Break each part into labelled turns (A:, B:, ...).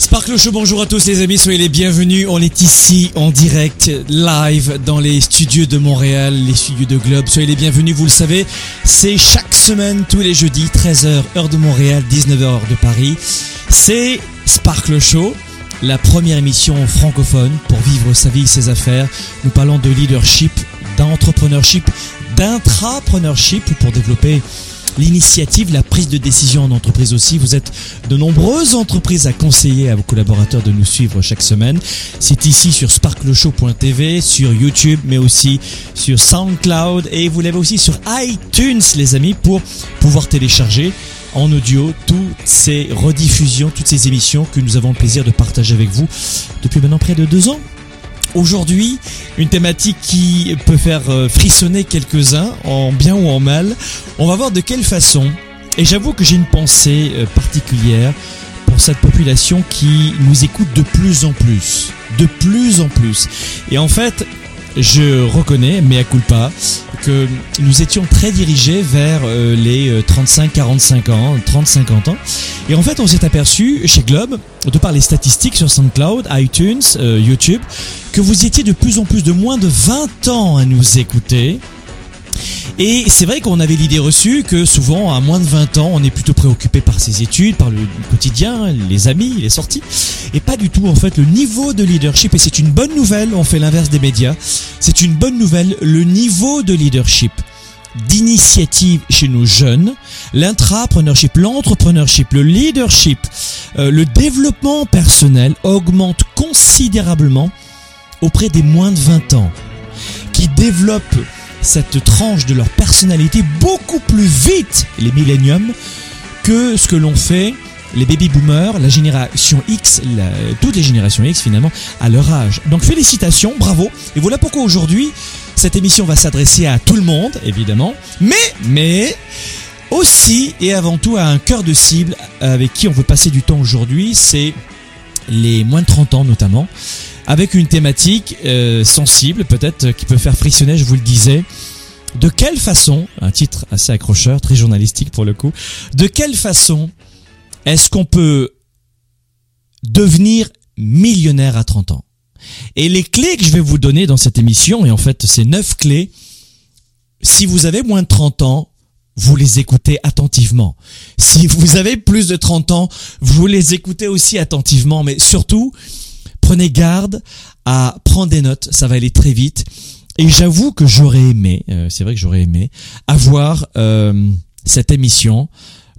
A: Sparkle Show, bonjour à tous les amis, soyez les bienvenus. On est ici en direct, live, dans les studios de Montréal, les studios de Globe. Soyez les bienvenus, vous le savez, c'est chaque semaine, tous les jeudis, 13h, heure de Montréal, 19h, heure de Paris. C'est Sparkle Show, la première émission francophone pour vivre sa vie, ses affaires. Nous parlons de leadership, d'entrepreneurship, d'intrapreneurship pour développer l'initiative, la prise de décision en entreprise aussi. Vous êtes de nombreuses entreprises à conseiller à vos collaborateurs de nous suivre chaque semaine. C'est ici sur sparkleshow.tv, sur YouTube, mais aussi sur SoundCloud et vous l'avez aussi sur iTunes, les amis, pour pouvoir télécharger en audio toutes ces rediffusions, toutes ces émissions que nous avons le plaisir de partager avec vous depuis maintenant près de deux ans. Aujourd'hui, une thématique qui peut faire euh, frissonner quelques-uns, en bien ou en mal. On va voir de quelle façon, et j'avoue que j'ai une pensée euh, particulière pour cette population qui nous écoute de plus en plus. De plus en plus. Et en fait, je reconnais, mais à culpa, que nous étions très dirigés vers euh, les 35-45 ans, 30-50 ans. Et en fait, on s'est aperçu chez Globe, de par les statistiques sur SoundCloud, iTunes, euh, YouTube, que vous étiez de plus en plus de moins de 20 ans à nous écouter. Et c'est vrai qu'on avait l'idée reçue que souvent, à moins de 20 ans, on est plutôt préoccupé par ses études, par le quotidien, les amis, les sorties, et pas du tout en fait le niveau de leadership. Et c'est une bonne nouvelle, on fait l'inverse des médias, c'est une bonne nouvelle, le niveau de leadership d'initiative chez nos jeunes, l'intrapreneurship, l'entrepreneurship, le leadership, euh, le développement personnel augmente considérablement auprès des moins de 20 ans, qui développent cette tranche de leur personnalité beaucoup plus vite, les milléniums, que ce que l'on fait les baby boomers, la génération X, toutes les générations X finalement, à leur âge. Donc félicitations, bravo. Et voilà pourquoi aujourd'hui, cette émission va s'adresser à tout le monde, évidemment, mais, mais, aussi et avant tout à un cœur de cible avec qui on veut passer du temps aujourd'hui, c'est les moins de 30 ans notamment, avec une thématique euh, sensible, peut-être qui peut faire frissonner, je vous le disais. De quelle façon, un titre assez accrocheur, très journalistique pour le coup, de quelle façon est-ce qu'on peut devenir millionnaire à 30 ans? Et les clés que je vais vous donner dans cette émission, et en fait ces neuf clés, si vous avez moins de 30 ans, vous les écoutez attentivement. Si vous avez plus de 30 ans, vous les écoutez aussi attentivement, mais surtout, prenez garde à prendre des notes, ça va aller très vite. Et j'avoue que j'aurais aimé, euh, c'est vrai que j'aurais aimé, avoir euh, cette émission,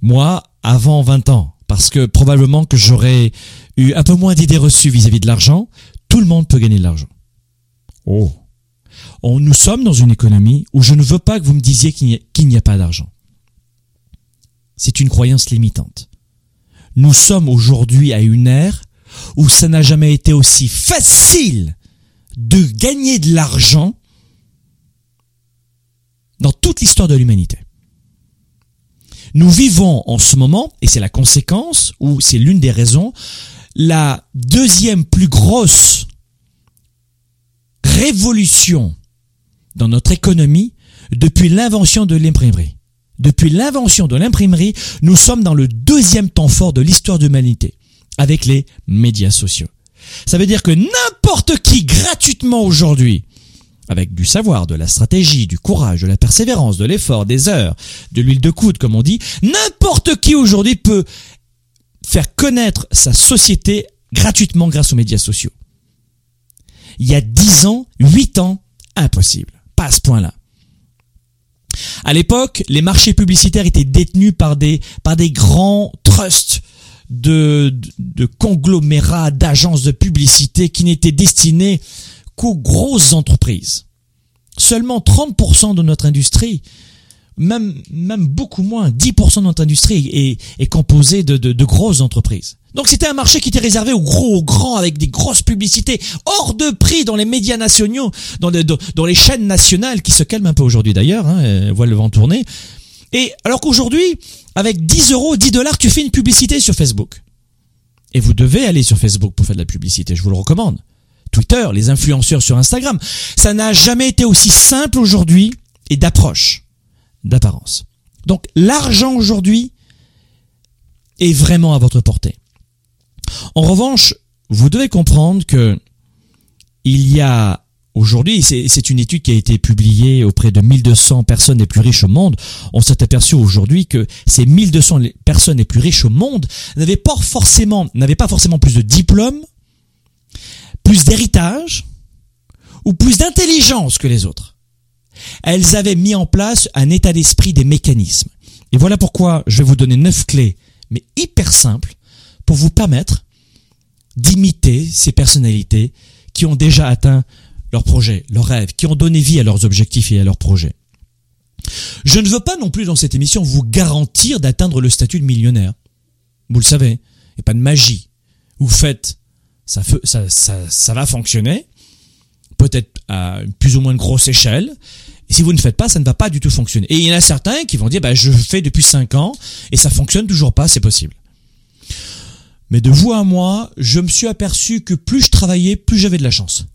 A: moi, avant 20 ans. Parce que probablement que j'aurais eu un peu moins d'idées reçues vis-à-vis de l'argent. Tout le monde peut gagner de l'argent. Oh. On, nous sommes dans une économie où je ne veux pas que vous me disiez qu'il n'y a, a pas d'argent. C'est une croyance limitante. Nous sommes aujourd'hui à une ère où ça n'a jamais été aussi facile de gagner de l'argent dans toute l'histoire de l'humanité. Nous vivons en ce moment, et c'est la conséquence, ou c'est l'une des raisons, la deuxième plus grosse révolution dans notre économie depuis l'invention de l'imprimerie. Depuis l'invention de l'imprimerie, nous sommes dans le deuxième temps fort de l'histoire de l'humanité, avec les médias sociaux. Ça veut dire que n'importe qui gratuitement aujourd'hui avec du savoir, de la stratégie, du courage, de la persévérance, de l'effort, des heures, de l'huile de coude, comme on dit, n'importe qui aujourd'hui peut faire connaître sa société gratuitement grâce aux médias sociaux. Il y a 10 ans, 8 ans, impossible. pas à ce point-là. À l'époque, les marchés publicitaires étaient détenus par des, par des grands trusts de, de conglomérats, d'agences de publicité qui n'étaient destinés qu'aux grosses entreprises. Seulement 30% de notre industrie, même, même beaucoup moins, 10% de notre industrie est, est composée de, de, de grosses entreprises. Donc c'était un marché qui était réservé aux gros, aux grands, avec des grosses publicités hors de prix dans les médias nationaux, dans, dans, les chaînes nationales qui se calment un peu aujourd'hui d'ailleurs, hein, euh, voient le vent tourner. Et alors qu'aujourd'hui, avec 10 euros, 10 dollars, tu fais une publicité sur Facebook. Et vous devez aller sur Facebook pour faire de la publicité, je vous le recommande. Twitter, les influenceurs sur Instagram. Ça n'a jamais été aussi simple aujourd'hui et d'approche, d'apparence. Donc l'argent aujourd'hui est vraiment à votre portée. En revanche, vous devez comprendre que il y a aujourd'hui, c'est une étude qui a été publiée auprès de 1200 personnes les plus riches au monde. On s'est aperçu aujourd'hui que ces 1200 personnes les plus riches au monde n'avaient pas forcément, plus de diplômes, plus d'héritage ou plus d'intelligence que les autres. Elles avaient mis en place un état d'esprit des mécanismes. Et voilà pourquoi je vais vous donner neuf clés, mais hyper simples, pour vous permettre d'imiter ces personnalités qui ont déjà atteint leurs projets, leurs rêves, qui ont donné vie à leurs objectifs et à leurs projets. Je ne veux pas non plus dans cette émission vous garantir d'atteindre le statut de millionnaire. Vous le savez, il n'y a pas de magie. Vous faites, ça, ça, ça, ça va fonctionner, peut-être à plus ou moins grosse échelle, et si vous ne faites pas, ça ne va pas du tout fonctionner. Et il y en a certains qui vont dire, bah, je fais depuis 5 ans, et ça fonctionne toujours pas, c'est possible. Mais de vous à moi, je me suis aperçu que plus je travaillais, plus j'avais de la chance.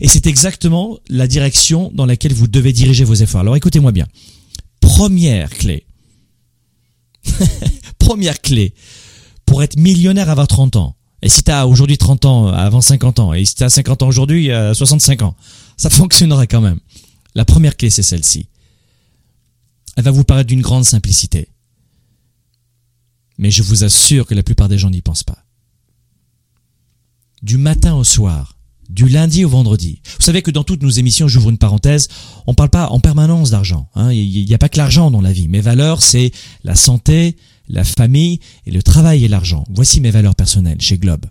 A: Et c'est exactement la direction dans laquelle vous devez diriger vos efforts. Alors écoutez-moi bien. Première clé. Première clé pour être millionnaire avant 30 ans. Et si tu as aujourd'hui 30 ans avant 50 ans, et si tu as 50 ans aujourd'hui à 65 ans, ça fonctionnera quand même. La première clé, c'est celle-ci. Elle va vous paraître d'une grande simplicité mais je vous assure que la plupart des gens n'y pensent pas. Du matin au soir, du lundi au vendredi. Vous savez que dans toutes nos émissions, j'ouvre une parenthèse, on ne parle pas en permanence d'argent. Hein. Il n'y a pas que l'argent dans la vie. Mes valeurs, c'est la santé, la famille et le travail et l'argent. Voici mes valeurs personnelles chez Globe.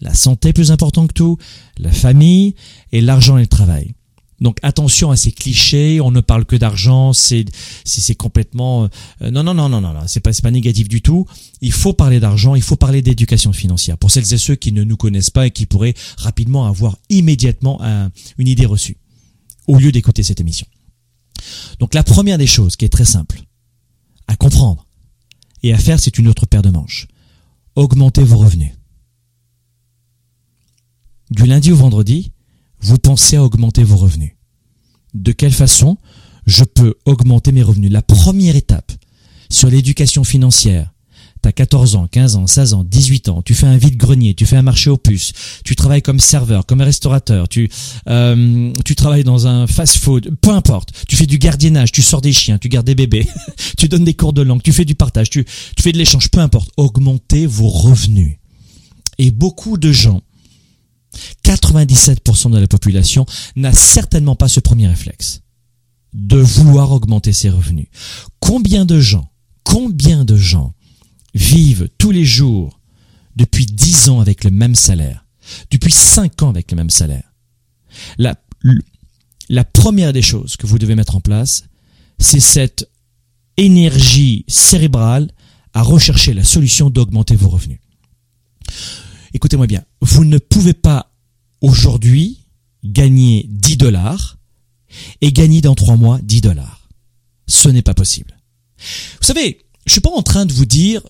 A: La santé plus important que tout, la famille et l'argent et le travail. Donc attention à ces clichés, on ne parle que d'argent, c'est c'est complètement euh, non non non non non, non c'est pas c'est pas négatif du tout. Il faut parler d'argent, il faut parler d'éducation financière pour celles et ceux qui ne nous connaissent pas et qui pourraient rapidement avoir immédiatement une idée reçue au lieu d'écouter cette émission. Donc la première des choses qui est très simple à comprendre et à faire, c'est une autre paire de manches. Augmentez vos revenus. Du lundi au vendredi, vous pensez à augmenter vos revenus. De quelle façon je peux augmenter mes revenus? La première étape sur l'éducation financière, tu as 14 ans, 15 ans, 16 ans, 18 ans, tu fais un vide-grenier, tu fais un marché aux puces, tu travailles comme serveur, comme restaurateur, tu, euh, tu travailles dans un fast-food, peu importe, tu fais du gardiennage, tu sors des chiens, tu gardes des bébés, tu donnes des cours de langue, tu fais du partage, tu, tu fais de l'échange, peu importe, augmentez vos revenus. Et beaucoup de gens 97% de la population n'a certainement pas ce premier réflexe de vouloir augmenter ses revenus. Combien de gens, combien de gens vivent tous les jours depuis 10 ans avec le même salaire, depuis 5 ans avec le même salaire? La, la première des choses que vous devez mettre en place, c'est cette énergie cérébrale à rechercher la solution d'augmenter vos revenus. Écoutez-moi bien, vous ne pouvez pas aujourd'hui gagner 10 dollars et gagner dans 3 mois 10 dollars. Ce n'est pas possible. Vous savez, je suis pas en train de vous dire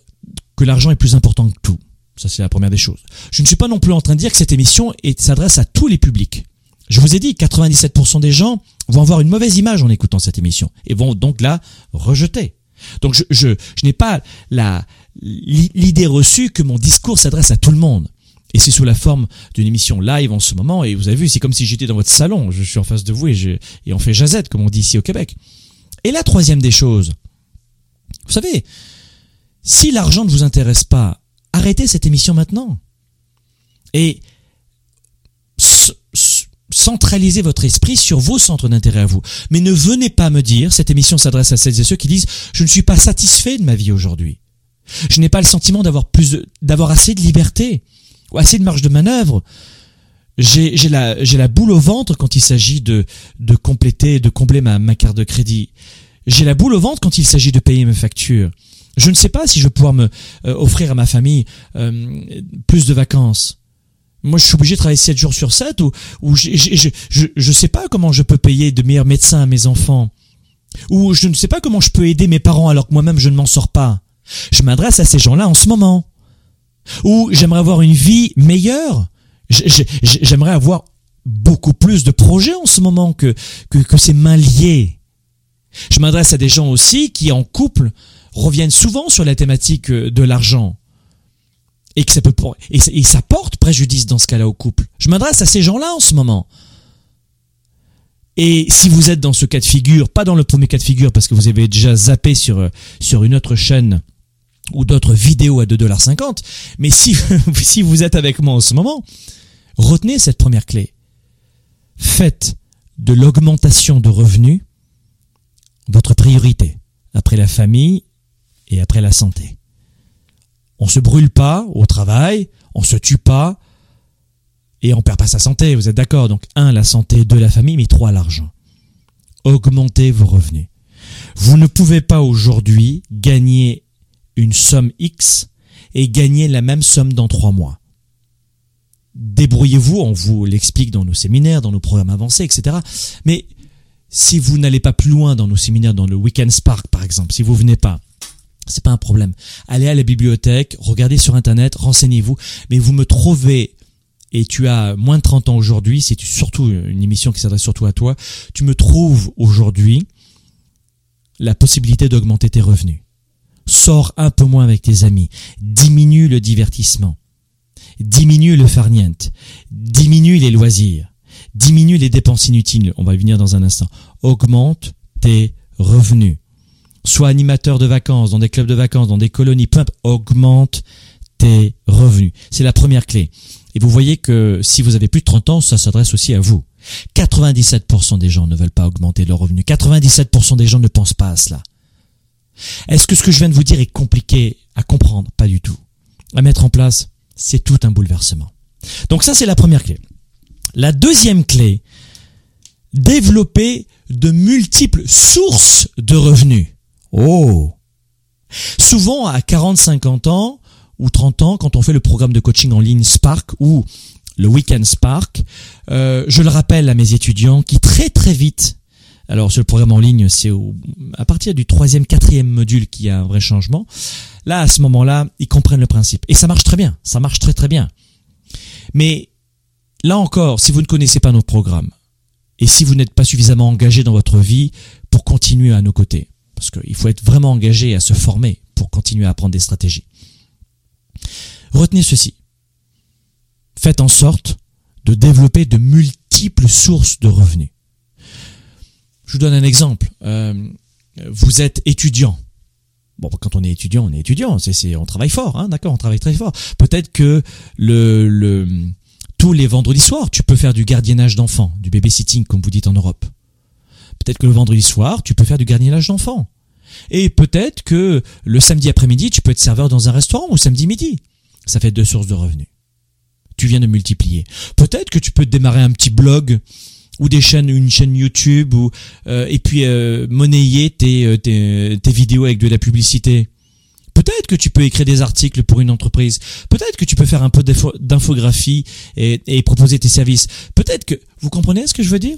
A: que l'argent est plus important que tout. Ça, c'est la première des choses. Je ne suis pas non plus en train de dire que cette émission s'adresse à tous les publics. Je vous ai dit, 97% des gens vont avoir une mauvaise image en écoutant cette émission et vont donc la rejeter. Donc je, je, je n'ai pas la, l'idée reçue que mon discours s'adresse à tout le monde. Et c'est sous la forme d'une émission live en ce moment. Et vous avez vu, c'est comme si j'étais dans votre salon. Je suis en face de vous et, je, et on fait jazette, comme on dit ici au Québec. Et la troisième des choses, vous savez, si l'argent ne vous intéresse pas, arrêtez cette émission maintenant. Et centralisez votre esprit sur vos centres d'intérêt à vous. Mais ne venez pas me dire, cette émission s'adresse à celles et ceux qui disent, je ne suis pas satisfait de ma vie aujourd'hui. Je n'ai pas le sentiment d'avoir plus, d'avoir assez de liberté ou assez de marge de manœuvre. J'ai, la, boule au ventre quand il s'agit de, de compléter, de combler ma, ma carte de crédit. J'ai la boule au ventre quand il s'agit de payer mes factures. Je ne sais pas si je vais pouvoir me euh, offrir à ma famille euh, plus de vacances. Moi, je suis obligé de travailler 7 jours sur 7 ou, ou je, je, je, je sais pas comment je peux payer de meilleurs médecins à mes enfants. Ou je ne sais pas comment je peux aider mes parents alors que moi-même je ne m'en sors pas. Je m'adresse à ces gens-là en ce moment. Ou j'aimerais avoir une vie meilleure. J'aimerais avoir beaucoup plus de projets en ce moment que, ces mains liées. Je m'adresse à des gens aussi qui, en couple, reviennent souvent sur la thématique euh, de l'argent. Et que ça peut, et ça porte préjudice dans ce cas-là au couple. Je m'adresse à ces gens-là en ce moment. Et si vous êtes dans ce cas de figure, pas dans le premier cas de figure parce que vous avez déjà zappé sur, euh, sur une autre chaîne ou d'autres vidéos à 2,50$, mais si, si vous êtes avec moi en ce moment, retenez cette première clé. Faites de l'augmentation de revenus votre priorité, après la famille et après la santé. On se brûle pas au travail, on se tue pas et on perd pas sa santé, vous êtes d'accord? Donc un, la santé, deux, la famille, mais trois, l'argent. Augmentez vos revenus. Vous ne pouvez pas aujourd'hui gagner une somme X et gagner la même somme dans trois mois. Débrouillez-vous, on vous l'explique dans nos séminaires, dans nos programmes avancés, etc. Mais si vous n'allez pas plus loin dans nos séminaires, dans le Weekend Spark par exemple, si vous venez pas, c'est pas un problème. Allez à la bibliothèque, regardez sur internet, renseignez-vous, mais vous me trouvez et tu as moins de 30 ans aujourd'hui, c'est surtout une émission qui s'adresse surtout à toi, tu me trouves aujourd'hui la possibilité d'augmenter tes revenus. Sors un peu moins avec tes amis, diminue le divertissement, diminue le farniente, diminue les loisirs, diminue les dépenses inutiles, on va y venir dans un instant, augmente tes revenus. Sois animateur de vacances, dans des clubs de vacances, dans des colonies, peu augmente tes revenus. C'est la première clé. Et vous voyez que si vous avez plus de 30 ans, ça s'adresse aussi à vous. 97% des gens ne veulent pas augmenter leurs revenus. 97% des gens ne pensent pas à cela. Est-ce que ce que je viens de vous dire est compliqué à comprendre? Pas du tout. À mettre en place, c'est tout un bouleversement. Donc ça, c'est la première clé. La deuxième clé, développer de multiples sources de revenus. Oh Souvent à 40-50 ans ou 30 ans, quand on fait le programme de coaching en ligne Spark ou le Weekend Spark, euh, je le rappelle à mes étudiants qui très très vite, alors sur le programme en ligne, c'est à partir du troisième, quatrième module qu'il y a un vrai changement. Là, à ce moment-là, ils comprennent le principe. Et ça marche très bien, ça marche très très bien. Mais Là encore, si vous ne connaissez pas nos programmes, et si vous n'êtes pas suffisamment engagé dans votre vie pour continuer à nos côtés, parce qu'il faut être vraiment engagé à se former pour continuer à apprendre des stratégies. Retenez ceci. Faites en sorte de développer de multiples sources de revenus. Je vous donne un exemple. Euh, vous êtes étudiant. Bon, quand on est étudiant, on est étudiant. C'est, on travaille fort, hein, d'accord On travaille très fort. Peut-être que tous les vendredis soirs, tu peux faire du gardiennage d'enfants, du babysitting comme vous dites en Europe. Peut-être que le vendredi soir, tu peux faire du gardiennage d'enfants. Et peut-être que le samedi après-midi, tu peux être serveur dans un restaurant ou samedi midi. Ça fait deux sources de revenus. Tu viens de multiplier. Peut-être que tu peux démarrer un petit blog ou des chaînes, une chaîne YouTube ou euh, et puis euh, monnayer tes, euh, tes, vidéos avec de la publicité. Peut-être que tu peux écrire des articles pour une entreprise. Peut-être que tu peux faire un peu d'infographie et, proposer tes services. Peut-être que... Vous comprenez ce que je veux dire?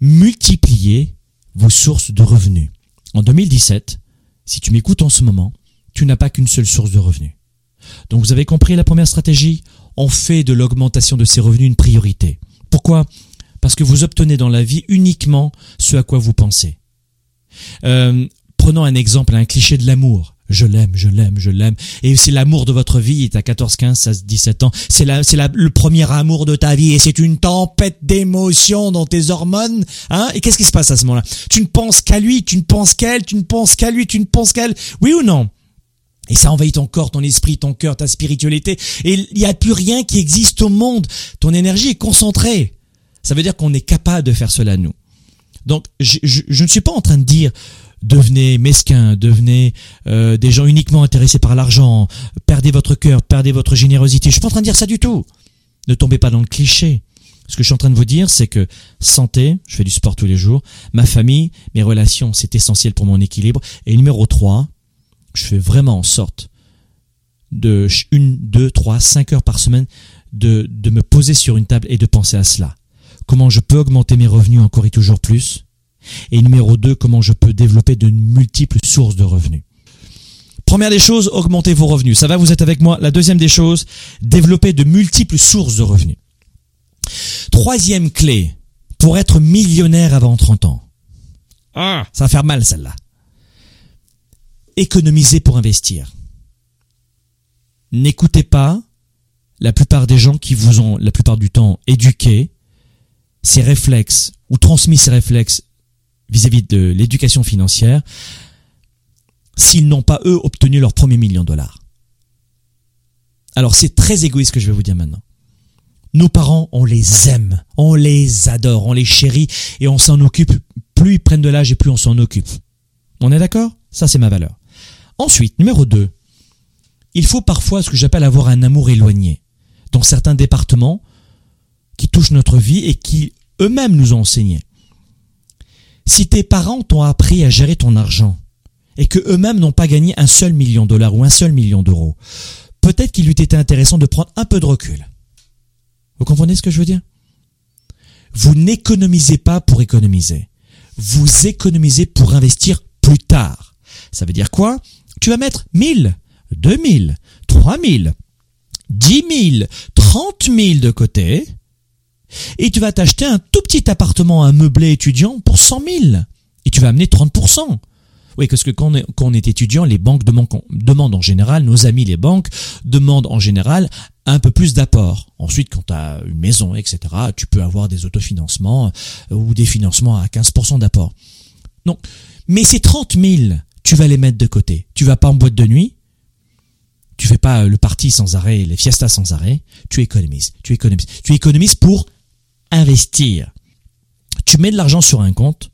A: Multipliez vos sources de revenus. En 2017, si tu m'écoutes en ce moment, tu n'as pas qu'une seule source de revenus. Donc vous avez compris la première stratégie? On fait de l'augmentation de ces revenus une priorité. Pourquoi? Parce que vous obtenez dans la vie uniquement ce à quoi vous pensez. Euh, prenons un exemple, un cliché de l'amour. Je l'aime, je l'aime, je l'aime. Et c'est l'amour de votre vie, t'as 14, 15, 16, 17 ans. C'est la, c'est le premier amour de ta vie et c'est une tempête d'émotions dans tes hormones, hein? Et qu'est-ce qui se passe à ce moment-là? Tu ne penses qu'à lui, tu ne penses qu'elle, tu ne penses qu'à lui, tu ne penses qu'elle. Oui ou non? Et ça envahit ton corps, ton esprit, ton cœur, ta spiritualité. Et il n'y a plus rien qui existe au monde. Ton énergie est concentrée. Ça veut dire qu'on est capable de faire cela nous. Donc je, ne suis pas en train de dire devenez mesquin, devenez euh, des gens uniquement intéressés par l'argent, perdez votre cœur, perdez votre générosité. Je suis pas en train de dire ça du tout. Ne tombez pas dans le cliché. Ce que je suis en train de vous dire, c'est que santé, je fais du sport tous les jours, ma famille, mes relations, c'est essentiel pour mon équilibre. Et numéro 3, je fais vraiment en sorte de une, deux, trois, cinq heures par semaine de, de me poser sur une table et de penser à cela. Comment je peux augmenter mes revenus encore et toujours plus? Et numéro 2, comment je peux développer de multiples sources de revenus Première des choses, augmenter vos revenus. Ça va, vous êtes avec moi La deuxième des choses, développer de multiples sources de revenus. Troisième clé, pour être millionnaire avant 30 ans. Ah, ça va faire mal celle-là. Économiser pour investir. N'écoutez pas la plupart des gens qui vous ont la plupart du temps éduqué, ces réflexes, ou transmis ces réflexes vis-à-vis -vis de l'éducation financière, s'ils n'ont pas eux obtenu leur premier million de dollars. Alors c'est très égoïste ce que je vais vous dire maintenant. Nos parents, on les aime, on les adore, on les chérit et on s'en occupe. Plus ils prennent de l'âge et plus on s'en occupe. On est d'accord? Ça, c'est ma valeur. Ensuite, numéro 2, il faut parfois ce que j'appelle avoir un amour éloigné. Dans certains départements qui touchent notre vie et qui eux-mêmes nous ont enseigné. Si tes parents t'ont appris à gérer ton argent et que eux-mêmes n'ont pas gagné un seul million de dollars ou un seul million d'euros, peut-être qu'il eût été intéressant de prendre un peu de recul vous comprenez ce que je veux dire? Vous n'économisez pas pour économiser. Vous économisez pour investir plus tard. Ça veut dire quoi? Tu vas mettre 1000, 2000, 3000, 10 000, 30 000 de côté et tu vas t'acheter un tout petit appartement, un meublé étudiant pour 100 000 et tu vas amener 30%. Oui, parce que quand on est, étudiant, les banques demandent, en général, nos amis les banques demandent en général un peu plus d'apport. Ensuite, quand tu as une maison, etc., tu peux avoir des autofinancements euh, ou des financements à 15% d'apport. Non, mais ces 30 000, tu vas les mettre de côté. Tu vas pas en boîte de nuit, tu fais pas le parti sans arrêt, les fiestas sans arrêt, tu économises, tu économises. Tu économises pour investir. Tu mets de l'argent sur un compte,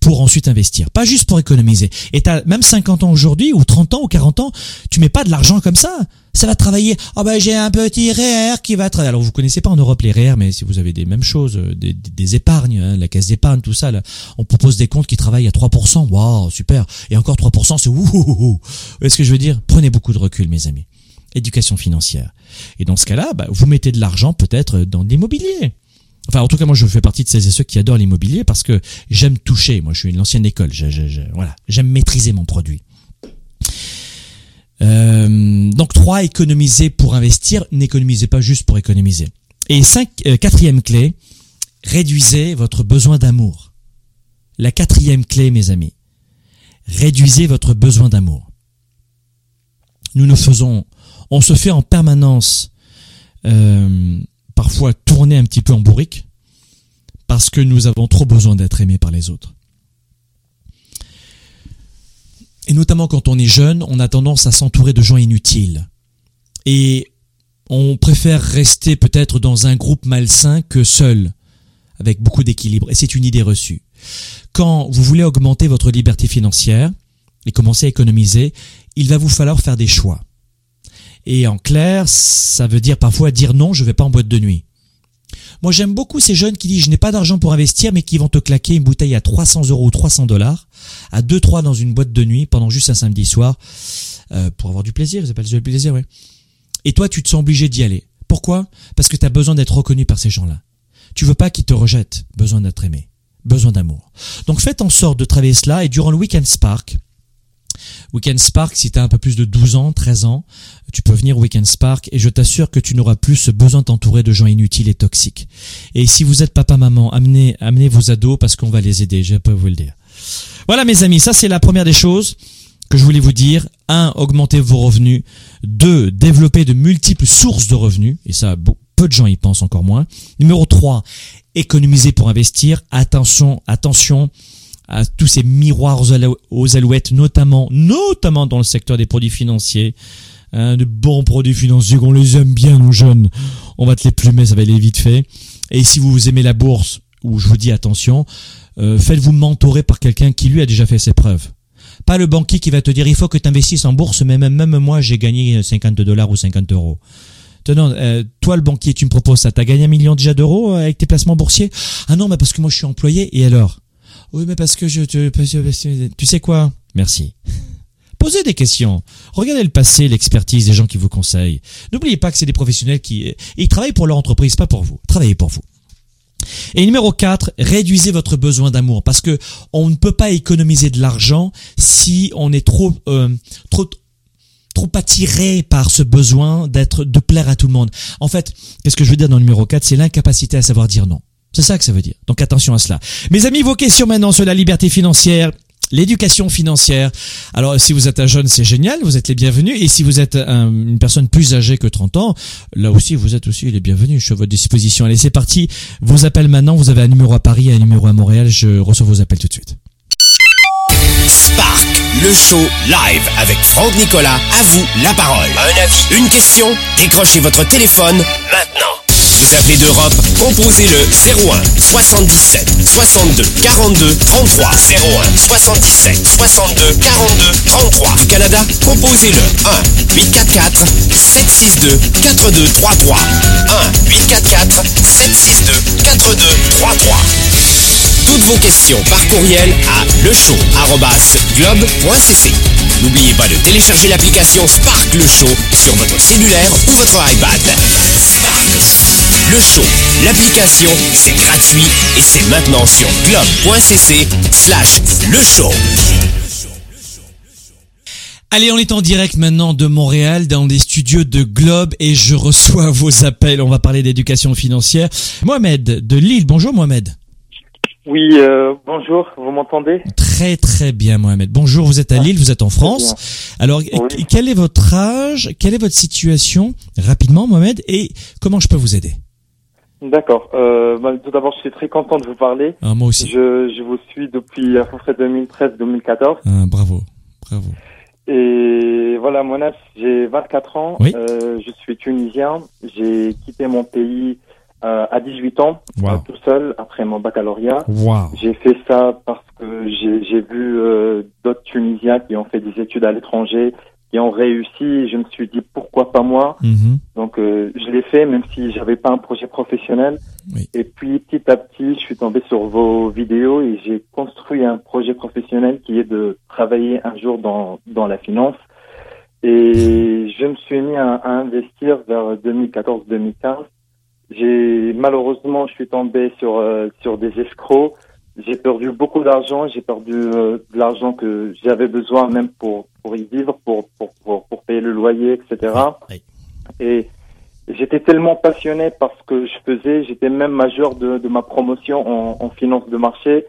A: pour ensuite investir, pas juste pour économiser. Et t'as même 50 ans aujourd'hui, ou 30 ans, ou 40 ans, tu mets pas de l'argent comme ça. Ça va travailler. Oh ben j'ai un petit REER qui va travailler. Alors vous connaissez pas en Europe les REER, mais si vous avez des mêmes choses, euh, des, épargnes, hein, la caisse d'épargne, tout ça, on propose des comptes qui travaillent à 3%. Waouh, super. Et encore 3%, c'est ouh. Vous voyez ce que je veux dire? Prenez beaucoup de recul, mes amis. Éducation financière. Et dans ce cas-là, bah, vous mettez de l'argent peut-être dans l'immobilier. Enfin, en tout cas, moi, je fais partie de celles et ceux qui adorent l'immobilier parce que j'aime toucher. Moi, je suis une ancienne école. voilà, j'aime maîtriser mon produit. Euh, donc, trois, économiser pour investir. N'économisez pas juste pour économiser. Et cinq, euh, quatrième clé, réduisez votre besoin d'amour. La quatrième clé, mes amis, réduisez votre besoin d'amour. Nous nous faisons, on se fait en permanence euh, parfois tourner un petit peu en bourrique parce que nous avons trop besoin d'être aimés par les autres. Et notamment quand on est jeune, on a tendance à s'entourer de gens inutiles. Et on préfère rester peut-être dans un groupe malsain que seul, avec beaucoup d'équilibre. Et c'est une idée reçue. Quand vous voulez augmenter votre liberté financière et commencer à économiser, il va vous falloir faire des choix. Et en clair, ça veut dire parfois dire non, je vais pas en boîte de nuit. Moi, j'aime beaucoup ces jeunes qui disent je n'ai pas d'argent pour investir, mais qui vont te claquer une bouteille à 300 euros ou 300 dollars, à 2-3 dans une boîte de nuit pendant juste un samedi soir, euh, pour avoir du plaisir, ça s'appelle du plaisir, oui. Et toi, tu te sens obligé d'y aller. Pourquoi? Parce que tu as besoin d'être reconnu par ces gens-là. Tu veux pas qu'ils te rejettent, besoin d'être aimé, besoin d'amour. Donc faites en sorte de travailler cela et durant le week-end Spark, Weekend Spark, si tu as un peu plus de 12 ans, 13 ans, tu peux venir Weekend Spark et je t'assure que tu n'auras plus ce besoin de t'entourer de gens inutiles et toxiques. Et si vous êtes papa-maman, amenez, amenez vos ados parce qu'on va les aider, je peux vous le dire. Voilà mes amis, ça c'est la première des choses que je voulais vous dire. Un, augmenter vos revenus. Deux, développer de multiples sources de revenus. Et ça, peu de gens y pensent encore moins. Numéro 3, économiser pour investir. Attention, attention, à tous ces miroirs aux alouettes, notamment, notamment dans le secteur des produits financiers. Hein, de bons produits financiers qu'on les aime bien, nos jeunes. On va te les plumer, ça va aller vite fait. Et si vous aimez la bourse, où je vous dis attention, euh, faites-vous mentorer par quelqu'un qui lui a déjà fait ses preuves. Pas le banquier qui va te dire il faut que tu investisses en bourse, mais même, même moi j'ai gagné 50 dollars ou 50 euros. Non, euh, toi le banquier, tu me proposes ça, t'as gagné un million déjà d'euros euh, avec tes placements boursiers? Ah non, mais parce que moi je suis employé, et alors? Oui, mais parce que je te... Tu sais quoi? Merci. Posez des questions. Regardez le passé, l'expertise des gens qui vous conseillent. N'oubliez pas que c'est des professionnels qui... Ils travaillent pour leur entreprise, pas pour vous. Travaillez pour vous. Et numéro 4, réduisez votre besoin d'amour parce que on ne peut pas économiser de l'argent si on est trop euh, trop trop attiré par ce besoin d'être de plaire à tout le monde. En fait, qu'est-ce que je veux dire dans le numéro 4, c'est l'incapacité à savoir dire non. C'est ça que ça veut dire. Donc attention à cela. Mes amis, vos questions maintenant sur la liberté financière l'éducation financière. Alors si vous êtes un jeune, c'est génial, vous êtes les bienvenus. Et si vous êtes une personne plus âgée que 30 ans, là aussi vous êtes aussi les bienvenus. Je suis à votre disposition. Allez, c'est parti. Vos appels maintenant. Vous avez un numéro à Paris et un numéro à Montréal. Je reçois vos appels tout de suite.
B: Spark, le show live avec Franck Nicolas. À vous la parole. Un avis, une question Décrochez votre téléphone maintenant. Vous appelez d'Europe, composez le 01 77 62 42 33 01 77 62 42 33. Canada, composez le 1 844 762 4233 1 844 762 4233. Toutes vos questions par courriel à lechaud.globe.cc. N'oubliez pas de télécharger l'application Spark Le Show sur votre cellulaire ou votre iPad. Le show, l'application, c'est gratuit et c'est maintenant sur globe.cc slash le show.
A: Allez, on est en direct maintenant de Montréal dans les studios de Globe et je reçois vos appels. On va parler d'éducation financière. Mohamed de Lille. Bonjour Mohamed.
C: Oui, euh, bonjour, vous m'entendez
A: Très très bien Mohamed. Bonjour, vous êtes à Lille, vous êtes en France. Alors, quel est votre âge Quelle est votre situation Rapidement Mohamed et comment je peux vous aider?
C: D'accord. Euh, bah, tout d'abord, je suis très content de vous parler.
A: Ah, moi aussi.
C: Je, je vous suis depuis à peu près 2013-2014.
A: Ah, bravo, bravo.
C: Et voilà, mon âge, j'ai 24 ans. Oui. Euh, je suis tunisien. J'ai quitté mon pays euh, à 18 ans, euh, tout seul, après mon baccalauréat.
A: Wow.
C: J'ai fait ça parce que j'ai vu euh, d'autres Tunisiens qui ont fait des études à l'étranger, qui ont réussi. Je me suis dit pourquoi pas moi?
A: Mhm.
C: Donc je l'ai fait, même si j'avais pas un projet professionnel.
A: Oui.
C: Et puis petit à petit, je suis tombé sur vos vidéos et j'ai construit un projet professionnel qui est de travailler un jour dans dans la finance. Et je me suis mis à, à investir vers 2014-2015 j'ai malheureusement, je suis tombé sur euh, sur des escrocs. J'ai perdu beaucoup d'argent. J'ai perdu euh, de l'argent que j'avais besoin même pour pour y vivre, pour pour pour, pour payer le loyer, etc. Et j'étais tellement passionné par ce que je faisais. J'étais même majeur de, de ma promotion en, en finance de marché.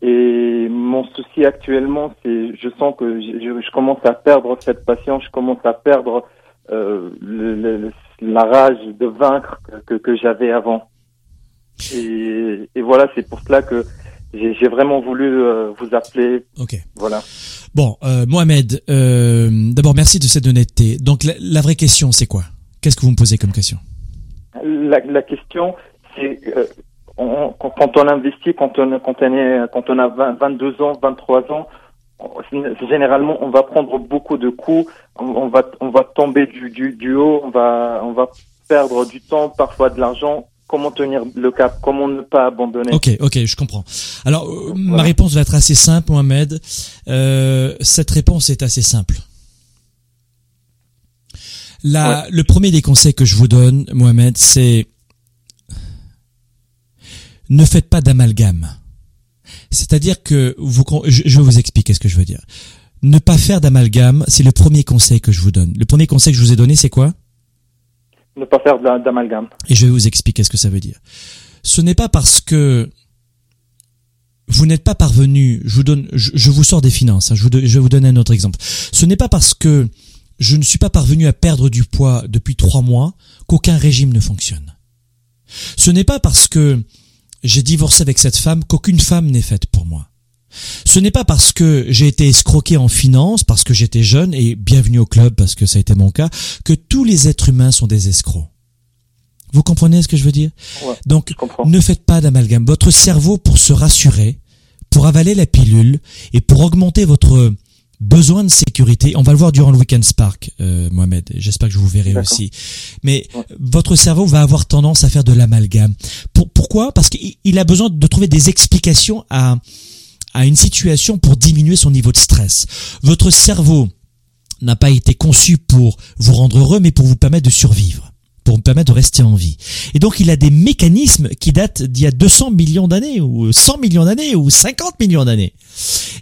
C: Et mon souci actuellement, c'est je sens que je, je, commence à perdre cette passion. Je commence à perdre euh, le, le, la rage de vaincre que, que, j'avais avant. Et, et voilà, c'est pour cela que j'ai vraiment voulu euh, vous appeler.
A: Ok.
C: Voilà.
A: Bon, euh, Mohamed, d'abord merci de cette honnêteté. Donc la, la vraie question, c'est quoi? Qu'est-ce que vous me posez comme question?
C: La, la question, c'est quand on investit, quand on, quand on, est, quand on a 20, 22 ans, 23 ans, généralement on va prendre beaucoup de coups, on, va on va tomber du, du, du haut, on va on va perdre du temps, parfois de l'argent. Comment tenir le cap? Comment ne pas abandonner?
A: Ok, ok, je comprends. Alors euh, ma réponse va être assez simple, Mohamed. Euh, cette réponse est assez simple. La, le premier des conseils que je vous donne, Mohamed, c'est ne faites pas d'amalgame. C'est-à-dire que vous, je, vais vous expliquer ce que je veux dire. Ne pas faire d'amalgame, c'est le premier conseil que je vous donne. Le premier conseil que je vous ai donné, c'est quoi?
C: Ne pas faire d'amalgame.
A: Et je vais vous expliquer ce que ça veut dire. Ce n'est pas parce que vous n'êtes pas parvenu, je vous donne, je, vous sors des finances, hein, je, je vais vous donner un autre exemple. Ce n'est pas parce que je ne suis pas parvenu à perdre du poids depuis trois mois qu'aucun régime ne fonctionne. Ce n'est pas parce que j'ai divorcé avec cette femme qu'aucune femme n'est faite pour moi. Ce n'est pas parce que j'ai été escroqué en finance, parce que j'étais jeune, et bienvenue au club parce que ça a été mon cas, que tous les êtres humains sont des escrocs. Vous comprenez ce que je veux dire?
C: Ouais,
A: Donc, ne faites pas d'amalgame. Votre cerveau, pour se rassurer, pour avaler la pilule et pour augmenter votre besoin de sécurité, on va le voir durant le Weekend Spark, euh, Mohamed. J'espère que je vous verrai aussi. Mais
C: Ouais.
A: votre cerveau va avoir tendance à faire de l'amalgame. Pour, pourquoi? Parce qu'il il a besoin de trouver des explications à, à une situation pour diminuer son niveau de stress. Votre cerveau n'a pas été conçu pour vous rendre heureux, mais pour vous permettre de survivre, pour vous permettre de rester en vie. Et donc, il a des mécanismes qui datent d'il y a 200 millions d'années, ou 100 millions d'années, ou 50 millions d'années.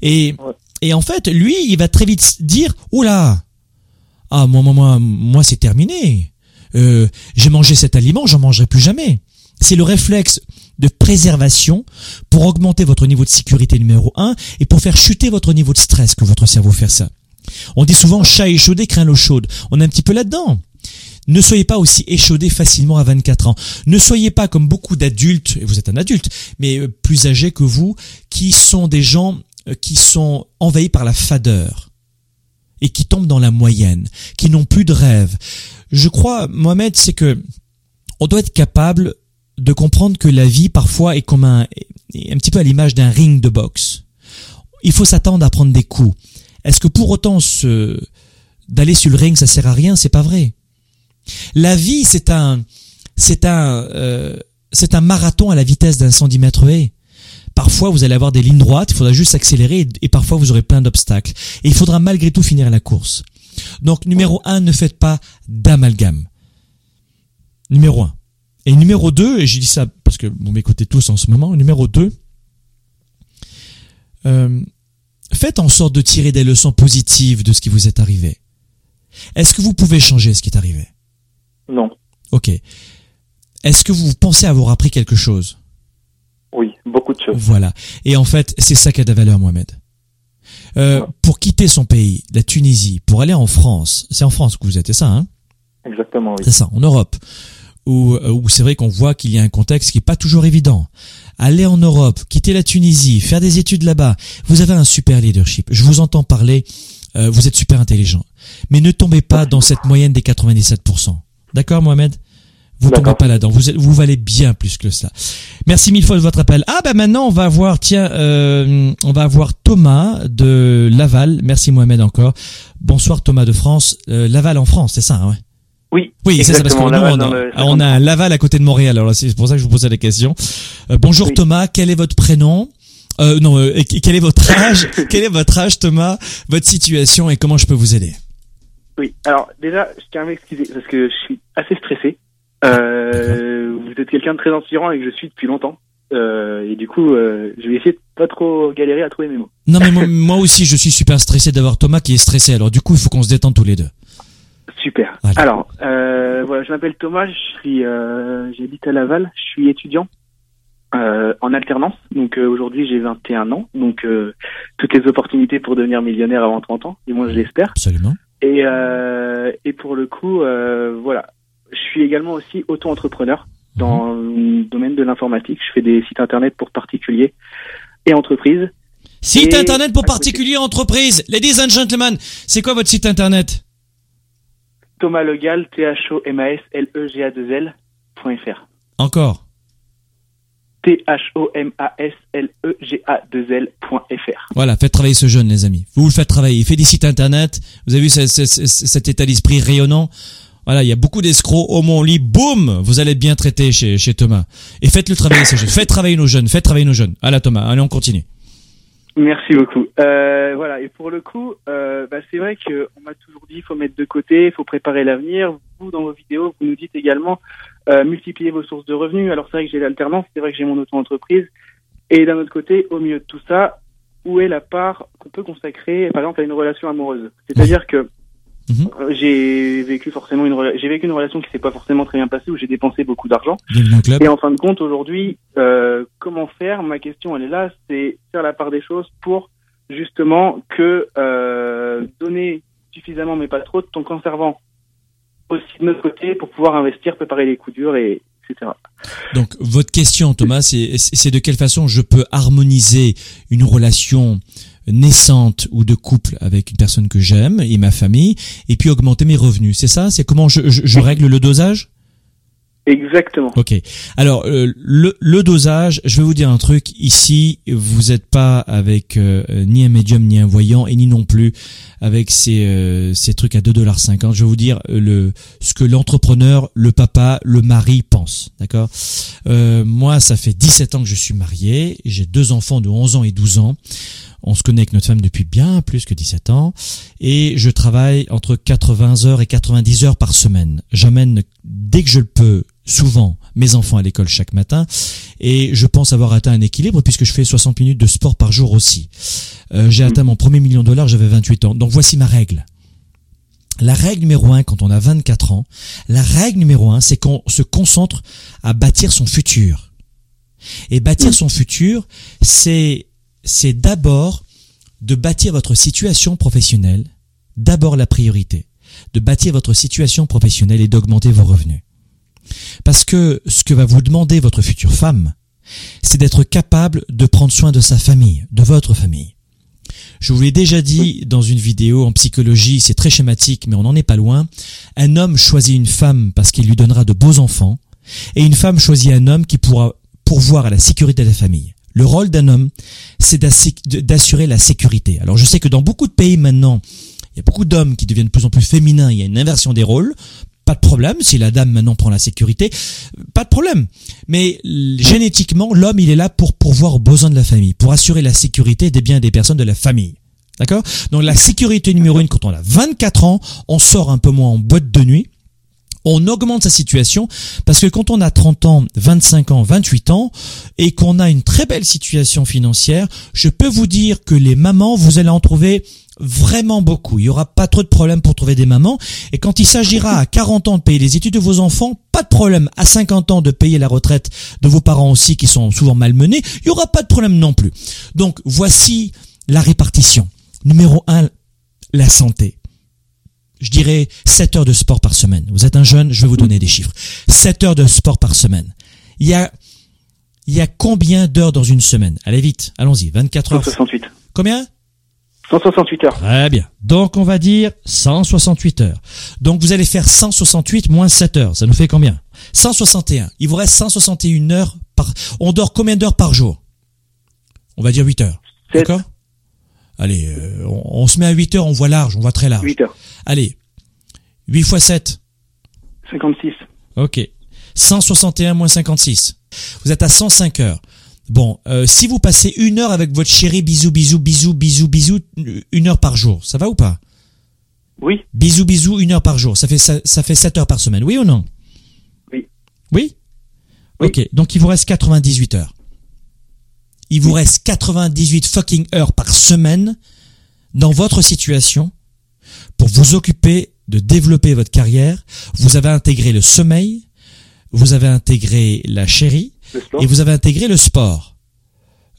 A: Et,
C: Ouais.
A: Et en fait, lui, il va très vite dire, oula, ah, moi, moi, moi, moi, c'est terminé. Euh, j'ai mangé cet aliment, j'en mangerai plus jamais. C'est le réflexe de préservation pour augmenter votre niveau de sécurité numéro un et pour faire chuter votre niveau de stress que votre cerveau fait ça. On dit souvent chat échaudé craint l'eau chaude. On est un petit peu là-dedans. Ne soyez pas aussi échaudé facilement à 24 ans. Ne soyez pas comme beaucoup d'adultes, et vous êtes un adulte, mais euh, plus âgés que vous, qui sont des gens qui sont envahis par la fadeur et qui tombent dans la moyenne, qui n'ont plus de rêve. Je crois, Mohamed, c'est que on doit être capable de comprendre que la vie parfois est comme un, un petit peu à l'image d'un ring de boxe. Il faut s'attendre à prendre des coups. Est-ce que pour autant se, d'aller sur le ring ça sert à rien? C'est pas vrai. La vie c'est un, c'est un, euh, c'est un marathon à la vitesse d'un 110 mètres. Parfois, vous allez avoir des lignes droites, il faudra juste accélérer et, et parfois vous aurez plein d'obstacles. Et il faudra malgré tout finir la course. Donc, numéro un, ne faites pas d'amalgame. Numéro un. Et numéro 2, et je dis ça parce que vous m'écoutez tous en ce moment, numéro 2, euh, faites en sorte de tirer des leçons positives de ce qui vous est arrivé. Est-ce que vous pouvez changer ce qui est arrivé?
C: Non.
A: Ok. Est-ce que vous pensez avoir appris quelque chose?
C: Oui, beaucoup de choses.
A: Voilà. Et en fait, c'est ça qui a de la valeur, Mohamed. Euh,
C: Ouais.
A: Pour quitter son pays, la Tunisie, pour aller en France, c'est en France que vous êtes, c'est ça, hein?
C: Exactement, oui.
A: C'est ça, en Europe, où, euh, où c'est vrai qu'on voit qu'il y a un contexte qui est pas toujours évident. Aller en Europe, quitter la Tunisie, faire des études là-bas, vous avez un super leadership. Je vous entends parler, euh, vous êtes super intelligent. Mais ne tombez pas dans cette moyenne des 97%. D'accord, Mohamed? Vous tombez pas là-dedans. Vous, êtes- vous valez bien plus que cela. Merci mille fois de votre appel. Ah bah maintenant on va voir, tiens, euh, on va avoir Thomas de Laval. Merci Mohamed encore. Bonsoir Thomas de France. Euh, Laval en France, c'est ça, hein, ouais.
C: Oui,
A: Oui, c'est ça, parce que
C: exactement,
A: nous,
C: Laval
A: on, on a un Laval à côté de Montréal, alors c'est pour ça que je vous posais la question. Euh, bonjour
C: Oui.
A: Thomas, quel est votre prénom? Euh, Non, euh, quel est votre âge? Quel est votre âge Thomas? Votre situation et comment je peux vous aider?
D: Oui, alors déjà, je tiens à m'excuser parce que je suis assez stressé. Euh, vous êtes quelqu'un de très inspirant et que je suis depuis longtemps. Euh, et du coup, euh, je vais essayer de pas trop galérer à trouver mes mots.
A: Non mais moi, moi aussi je suis super stressé d'avoir Thomas qui est stressé, alors du coup il faut qu'on se détende tous les deux.
D: Super. Alors, euh, voilà, je m'appelle Thomas, je suis, euh, j'habite à Laval, je suis étudiant euh, en alternance. Donc euh, aujourd'hui, j'ai 21 ans, donc euh, toutes les opportunités pour devenir millionnaire avant 30 ans, et moi je l'espère.
A: Absolument.
D: Et, euh, et pour le coup, euh, voilà, je suis également aussi auto-entrepreneur dans le domaine de l'informatique. Je fais des sites internet pour particuliers et entreprises.
A: Site
D: Et-
A: internet pour particuliers entreprises. Ladies and gentlemen, c'est quoi votre site internet?
D: Thomas Legal, t h o m a s l e g a 2 l .fr.
A: Encore.
D: t h o m a s l e g a 2 l .fr.
A: Voilà, faites travailler ce jeune, les amis. Vous le faites travailler. Il fait des sites internet. Vous avez vu ce- ce- ce- cet état d'esprit rayonnant? Voilà, il y a beaucoup d'escrocs au mon lit. Boum Vous allez être bien traité chez, chez Thomas. Et faites-le travailler, ce jeune. Faites travailler nos jeunes. Faites travailler nos jeunes. Allez, Thomas. Allez, on continue.
D: Merci beaucoup. Euh, voilà, et pour le coup, euh, bah, c'est vrai qu'on m'a toujours dit il faut mettre de côté, il faut préparer l'avenir. Vous, dans vos vidéos, vous nous dites également euh, multiplier vos sources de revenus. Alors c'est vrai que j'ai l'alternance, c'est vrai que j'ai mon auto-entreprise. Et d'un autre côté, au milieu de tout ça, où est la part qu'on peut consacrer, par exemple, à une relation amoureuse? C'est-à-dire que
A: Mhm.
D: euh, j'ai vécu forcément une rela- j'ai vécu une relation qui s'est pas forcément très bien passée, où j'ai dépensé beaucoup d'argent. Et en fin de compte, aujourd'hui, euh, comment faire? Ma question, elle est là, c'est faire la part des choses pour justement que euh, donner suffisamment, mais pas trop, tout en conservant aussi de notre côté pour pouvoir investir, préparer les coups durs et etc.
A: Donc votre question, Thomas, c'est c'est de quelle façon je peux harmoniser une relation naissante ou de couple avec une personne que j'aime et ma famille, et puis augmenter mes revenus. C'est ça? C'est comment je, je, je règle le dosage?
D: Exactement.
A: Ok. Alors euh, le, le dosage, je vais vous dire un truc. Ici, vous n'êtes pas avec euh, ni un médium ni un voyant et ni non plus avec ces euh, ces trucs à 2,50$. Je vais vous dire le ce que l'entrepreneur, le papa, le mari pense. D'accord? moi, ça fait 17 ans que je suis marié. J'ai deux enfants de 11 ans et 12 ans. On se connaît avec notre femme depuis bien plus que 17 ans et je travaille entre 80 heures et 90 heures par semaine. J'amène dès que je le peux souvent mes enfants à l'école chaque matin et je pense avoir atteint un équilibre puisque je fais 60 minutes de sport par jour aussi. Euh, j'ai atteint mon premier million de dollars, j'avais 28 ans. Donc voici ma règle. La règle numéro un quand on a 24 ans, la règle numéro un, c'est qu'on se concentre à bâtir son futur. Et bâtir son futur, c'est c'est d'abord de bâtir votre situation professionnelle, d'abord la priorité, de bâtir votre situation professionnelle et d'augmenter vos revenus. Parce que ce que va vous demander votre future femme, c'est d'être capable de prendre soin de sa famille, de votre famille. Je vous l'ai déjà dit dans une vidéo en psychologie, c'est très schématique, mais on n'en est pas loin. Un homme choisit une femme parce qu'il lui donnera de beaux enfants, et une femme choisit un homme qui pourra pourvoir à la sécurité de la famille. Le rôle d'un homme, c'est d'assurer la sécurité. Alors je sais que dans beaucoup de pays maintenant, il y a beaucoup d'hommes qui deviennent de plus en plus féminins, il y a une inversion des rôles. Pas de problème, si la dame maintenant prend la sécurité, pas de problème. Mais génétiquement, l'homme, il est là pour pourvoir aux besoins de la famille, pour assurer la sécurité des biens des personnes de la famille. D'accord? Donc la sécurité numéro une, quand on a 24 ans, on sort un peu moins en boîte de nuit, on augmente sa situation parce que quand on a 30 ans, 25 ans, 28 ans et qu'on a une très belle situation financière, je peux vous dire que les mamans, vous allez en trouver vraiment beaucoup. Il y aura pas trop de problèmes pour trouver des mamans. Et quand il s'agira à 40 ans de payer les études de vos enfants, pas de problème. À 50 ans de payer la retraite de vos parents aussi qui sont souvent malmenés, il y aura pas de problème non plus. Donc voici la répartition. Numéro 1, la santé. Je dirais 7 heures de sport par semaine. Vous êtes un jeune, je vais vous donner des chiffres. 7 heures de sport par semaine. Il y a, il y a combien d'heures dans une semaine? Allez vite, allons-y, 24 heures.
D: 168.
A: Combien?
D: 168 heures.
A: Très bien. Donc on va dire 168 heures. Donc vous allez faire 168 moins 7 heures. Ça nous fait combien? 161. Il vous reste 161 heures par... On dort combien d'heures par jour? On va dire 8 heures. D'accord? Allez, euh, on, on, se met à 8 heures, on voit large, on voit très large.
D: 8 heures.
A: Allez. 8 fois 7
D: 56.
A: Ok. 161 moins 56. Vous êtes à 105 heures. Bon, euh, si vous passez une heure avec votre chéri, bisous, bisous, bisous, bisous, bisous, une heure par jour, ça va ou pas?
D: Oui.
A: Bisous, bisous, une heure par jour, ça fait ça, ça fait 7 heures par semaine, oui ou non?
D: Oui.
A: Oui? Ok, donc il vous reste 98 heures. Il vous reste 98 fucking heures par semaine dans votre situation pour vous occuper de développer votre carrière. Vous avez intégré le sommeil, vous avez intégré la chérie et vous avez intégré le sport.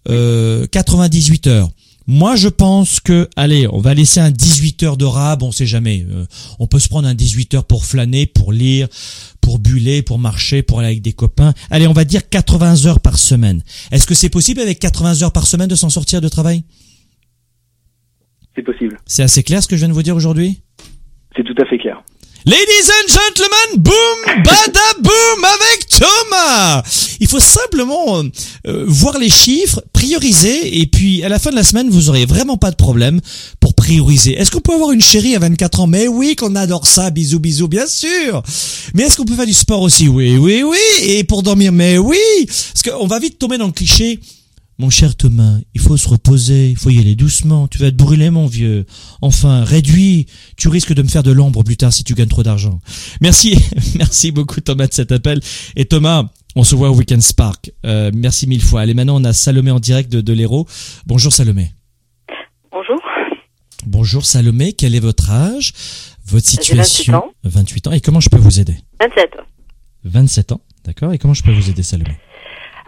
A: Euh, 98 heures. Moi, je pense que, allez, on va laisser un 18 heures de rab, on sait jamais. Euh, on peut se prendre un 18 heures pour flâner, pour lire, pour buller, pour marcher, pour aller avec des copains. Allez, on va dire 80 heures par semaine. Est-ce que c'est possible avec 80 heures par semaine de s'en sortir de travail?
D: C'est possible.
A: C'est assez clair ce que je viens de vous dire aujourd'hui?
D: C'est tout à fait clair.
A: Ladies and gentlemen, boom, bada boom avec Thomas. Il faut simplement euh, voir les chiffres, prioriser, et puis à la fin de la semaine, vous aurez vraiment pas de problème pour prioriser. Est-ce qu'on peut avoir une chérie à 24 ans? Mais oui, qu'on adore ça, bisous, bisous, bien sûr. Mais est-ce qu'on peut faire du sport aussi? Oui, oui, oui. Et pour dormir? Mais oui. Parce qu'on va vite tomber dans le cliché. Mon cher Thomas, il faut se reposer, il faut y aller doucement, tu vas te brûler mon vieux. Enfin, réduis, tu risques de me faire de l'ombre plus tard si tu gagnes trop d'argent. Merci, merci beaucoup Thomas de cet appel. Et Thomas, on se voit au Weekend Spark. Euh, merci mille fois. Allez, maintenant on a Salomé en direct de, de l'Hérault. Bonjour Salomé.
E: Bonjour.
A: Bonjour Salomé, quel est votre âge Votre situation?
E: 28 ans.
A: 28 ans. Et comment je peux vous aider?
E: 27.
A: 27 ans, d'accord. Et comment je peux vous aider Salomé?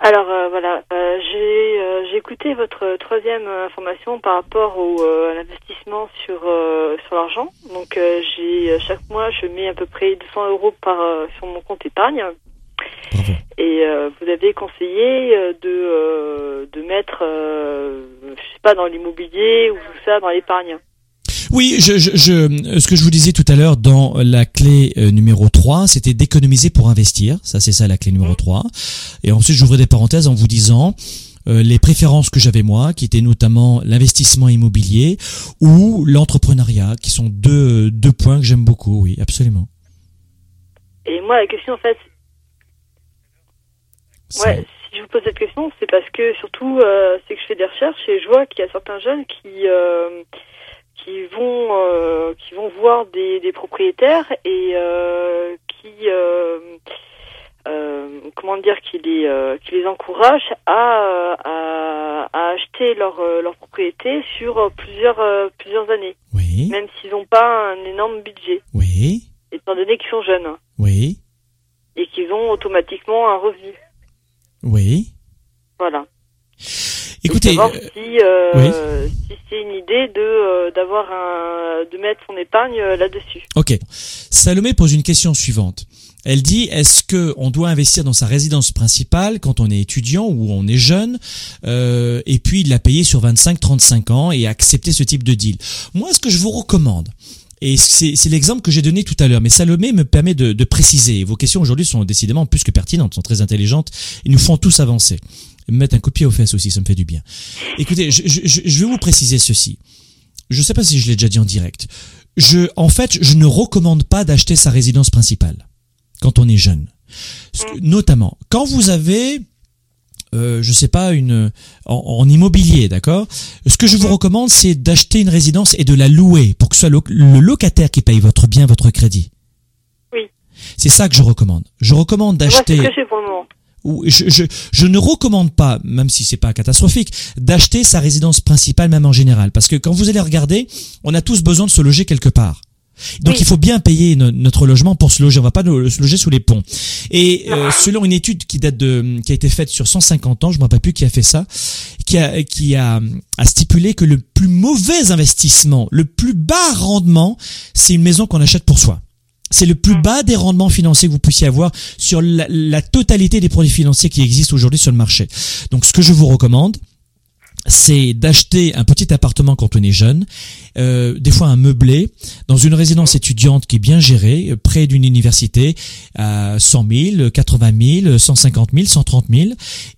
E: Alors euh, voilà, euh, j'ai euh, j'ai écouté votre troisième information par rapport au euh, à l'investissement sur euh, sur l'argent. Donc euh, j'ai chaque mois je mets à peu près 200 euros par euh, sur mon compte épargne.
A: Bravo.
E: Et euh, vous avez conseillé euh, de, euh, de mettre, euh, je sais pas, dans l'immobilier ou tout ça, dans l'épargne.
A: Oui, je, je, je- ce que je vous disais tout à l'heure dans la clé euh, numéro 3, c'était d'économiser pour investir. Ça, c'est ça la clé numéro 3. Et ensuite, j'ouvrais des parenthèses en vous disant euh, les préférences que j'avais moi, qui étaient notamment l'investissement immobilier ou l'entrepreneuriat, qui sont deux, deux points que j'aime beaucoup. Oui, absolument.
E: Et moi, la question, en fait, ouais, si je vous pose cette question, c'est parce que surtout, euh, c'est que je fais des recherches et je vois qu'il y a certains jeunes qui euh, qui vont euh, qui vont voir des, des propriétaires et euh, qui euh, comment dire qui les qui les encouragent à, à, à acheter leur leur propriété sur plusieurs plusieurs années,
A: Oui,
E: même s'ils n'ont pas un énorme budget,
A: oui,
E: étant donné qu'ils sont jeunes
A: oui,
E: et qu'ils ont automatiquement un revenu.
A: oui.
E: Voilà.
A: Écoutez,
E: savoir
A: euh,
E: si, euh, si c'est une idée de euh, d'avoir un de mettre son épargne là-dessus.
A: Ok. Salomé pose une question suivante. Elle dit est-ce que on doit investir dans sa résidence principale quand on est étudiant ou on est jeune euh, et puis la payer sur 25-35 ans et accepter ce type de deal? Moi, ce que je vous recommande, et c'est c'est l'exemple que j'ai donné tout à l'heure, mais Salomé me permet de, de préciser. Vos questions aujourd'hui sont décidément plus que pertinentes, sont très intelligentes et nous font tous avancer. Me mettre un coup de pied aux fesses aussi, ça me fait du bien. Écoutez, je, je, je- vais vous préciser ceci. Je ne sais pas si je l'ai déjà dit en direct. Je, en fait, je ne recommande pas d'acheter sa résidence principale quand on est jeune. Notamment, quand vous avez, euh, je sais pas, une en, en immobilier, d'accord? Ce que je vous recommande, c'est d'acheter une résidence et de la louer pour que ce soit lo- le locataire qui paye votre bien, votre crédit.
E: Oui.
A: C'est ça que je recommande. Je recommande d'acheter
E: je
A: ne recommande pas, même si c'est pas catastrophique, d'acheter sa résidence principale même en général, parce que quand vous allez regarder, on a tous besoin de se loger quelque part. Donc
E: Oui.
A: il faut bien payer no- notre logement pour se loger. On va pas se loger sous les ponts. Et euh, selon une étude qui date de, qui a été faite sur 150 ans, je me rappelle plus qui a fait ça, qui a, qui a, a stipulé que le plus mauvais investissement, le plus bas rendement, c'est une maison qu'on achète pour soi. C'est le plus bas des rendements financiers que vous puissiez avoir sur la, la totalité des produits financiers qui existent aujourd'hui sur le marché. Donc, ce que je vous recommande, c'est d'acheter un petit appartement quand on est jeune, euh, des fois un meublé, dans une résidence étudiante qui est bien gérée, euh, près d'une université, à 100 000, 80 000, 150 000, 130 000,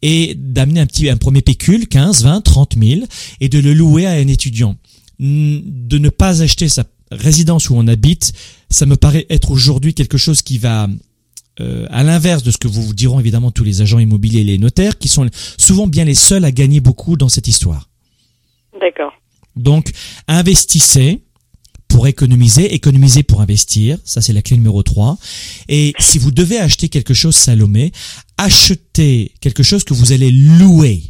A: et d'amener un petit, un premier pécule, 15, 20, 30 000, et de le louer à un étudiant. Mm, De ne pas acheter sa résidence où on habite, ça me paraît être aujourd'hui quelque chose qui va euh, à l'inverse de ce que vous vous diront évidemment tous les agents immobiliers et les notaires, qui sont souvent bien les seuls à gagner beaucoup dans cette histoire.
E: D'accord.
A: Donc, investissez pour économiser, économiser pour investir, ça c'est la clé numéro 3. Et si vous devez acheter quelque chose, Salomé, achetez quelque chose que vous allez louer.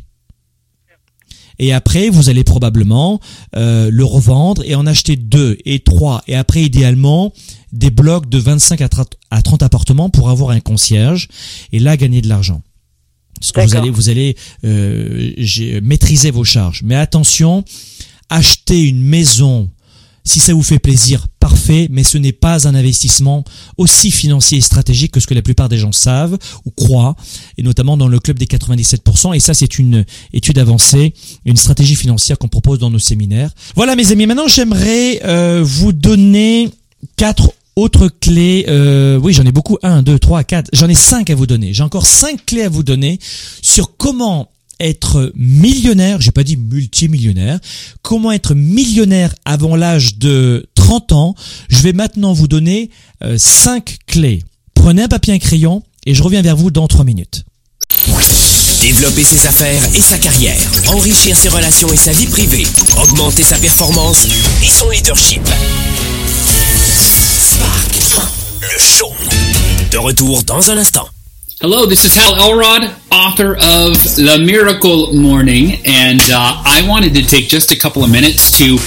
A: Et après, vous allez probablement euh, le revendre et en acheter deux et trois. Et après, idéalement, des blocs de 25 à 30 à 30 appartements pour avoir un concierge et là gagner de l'argent. Parce que vous allez, vous allez euh, maîtriser vos charges. Mais attention, acheter une maison, si ça vous fait plaisir, parfait, mais ce n'est pas un investissement aussi financier et stratégique que ce que la plupart des gens savent ou croient, et notamment dans le club des 97%. Et ça, c'est une étude avancée, une stratégie financière qu'on propose dans nos séminaires. Voilà, mes amis. Maintenant, j'aimerais euh, vous donner quatre autres clés. Euh, oui, j'en ai beaucoup. Un, deux, trois, quatre. J'en ai cinq à vous donner. J'ai encore cinq clés à vous donner sur comment être millionnaire, j'ai pas dit multimillionnaire, comment être millionnaire avant l'âge de 30 ans? Je vais maintenant vous donner euh, cinq clés. Prenez un papier et un crayon et je reviens vers vous dans trois minutes.
B: Développer ses affaires et sa carrière, enrichir ses relations et sa vie privée, augmenter sa performance et son leadership. Spark, le show. De retour dans un instant.
F: Hello, this is Hal Elrod, author of The Miracle Morning, and uh, I wanted to take just a couple of minutes to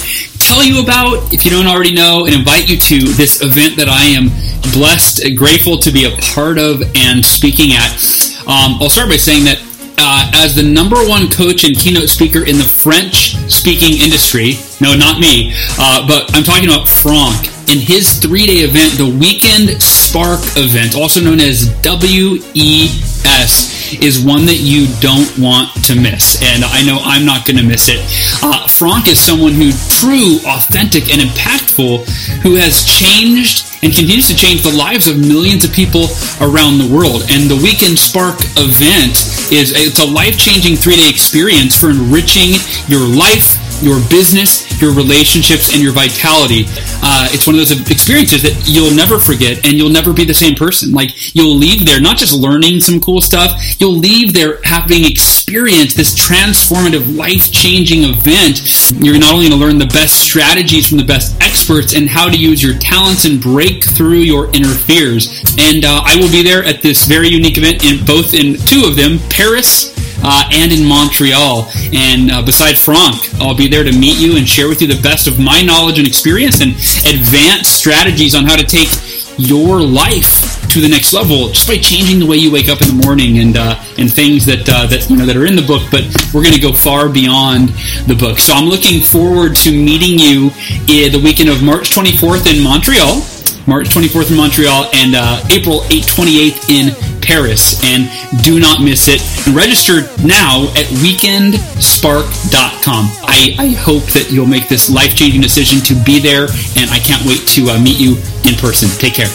F: tell you about, if you don't already know, and invite you to this event that I am blessed, uh, grateful to be a part of and speaking at. Um, I'll start by saying that uh, as the number one coach and keynote speaker in the French speaking industry, no, not me, uh, but I'm talking about Franck, in his three day event, the Weekend Spark event, also known as WES, is one that you don't want to miss. And I know I'm not going to miss it. Uh, Frank is someone who true, authentic, and impactful who has changed and continues to change the lives of millions of people around the world. And the Weekend Spark event is it's a life-changing three-day experience for enriching your life, your business, your relationships, and your vitality. Uh, it's one of those experiences that you'll never forget, and you'll never be the same person. Like you'll leave there not just learning some cool stuff, you'll leave there having experienced this transformative, life-changing event. You're not only going to learn the best strategies from the best experts and how to use your talents and break through your inner fears. And uh, I will be there at this very unique event in both in two of them, Paris uh, and in Montreal. And uh, beside Frank, I'll be there to meet you and share with you the best of my knowledge and experience and advanced strategies on how to take your life to the next level just by changing the way you wake up in the morning and uh, and things that uh, that you know that are in the book. But we're going to go far beyond the book. So I'm looking forward to meeting you in the weekend of March 24th in Montreal. March 24th in Montreal and uh, April 8th, 28th in Paris. And do not miss it. Register now at weekendspark.com. I, I hope that you'll make this life changing decision to be there, and I can't wait to uh, meet you in person. Take care.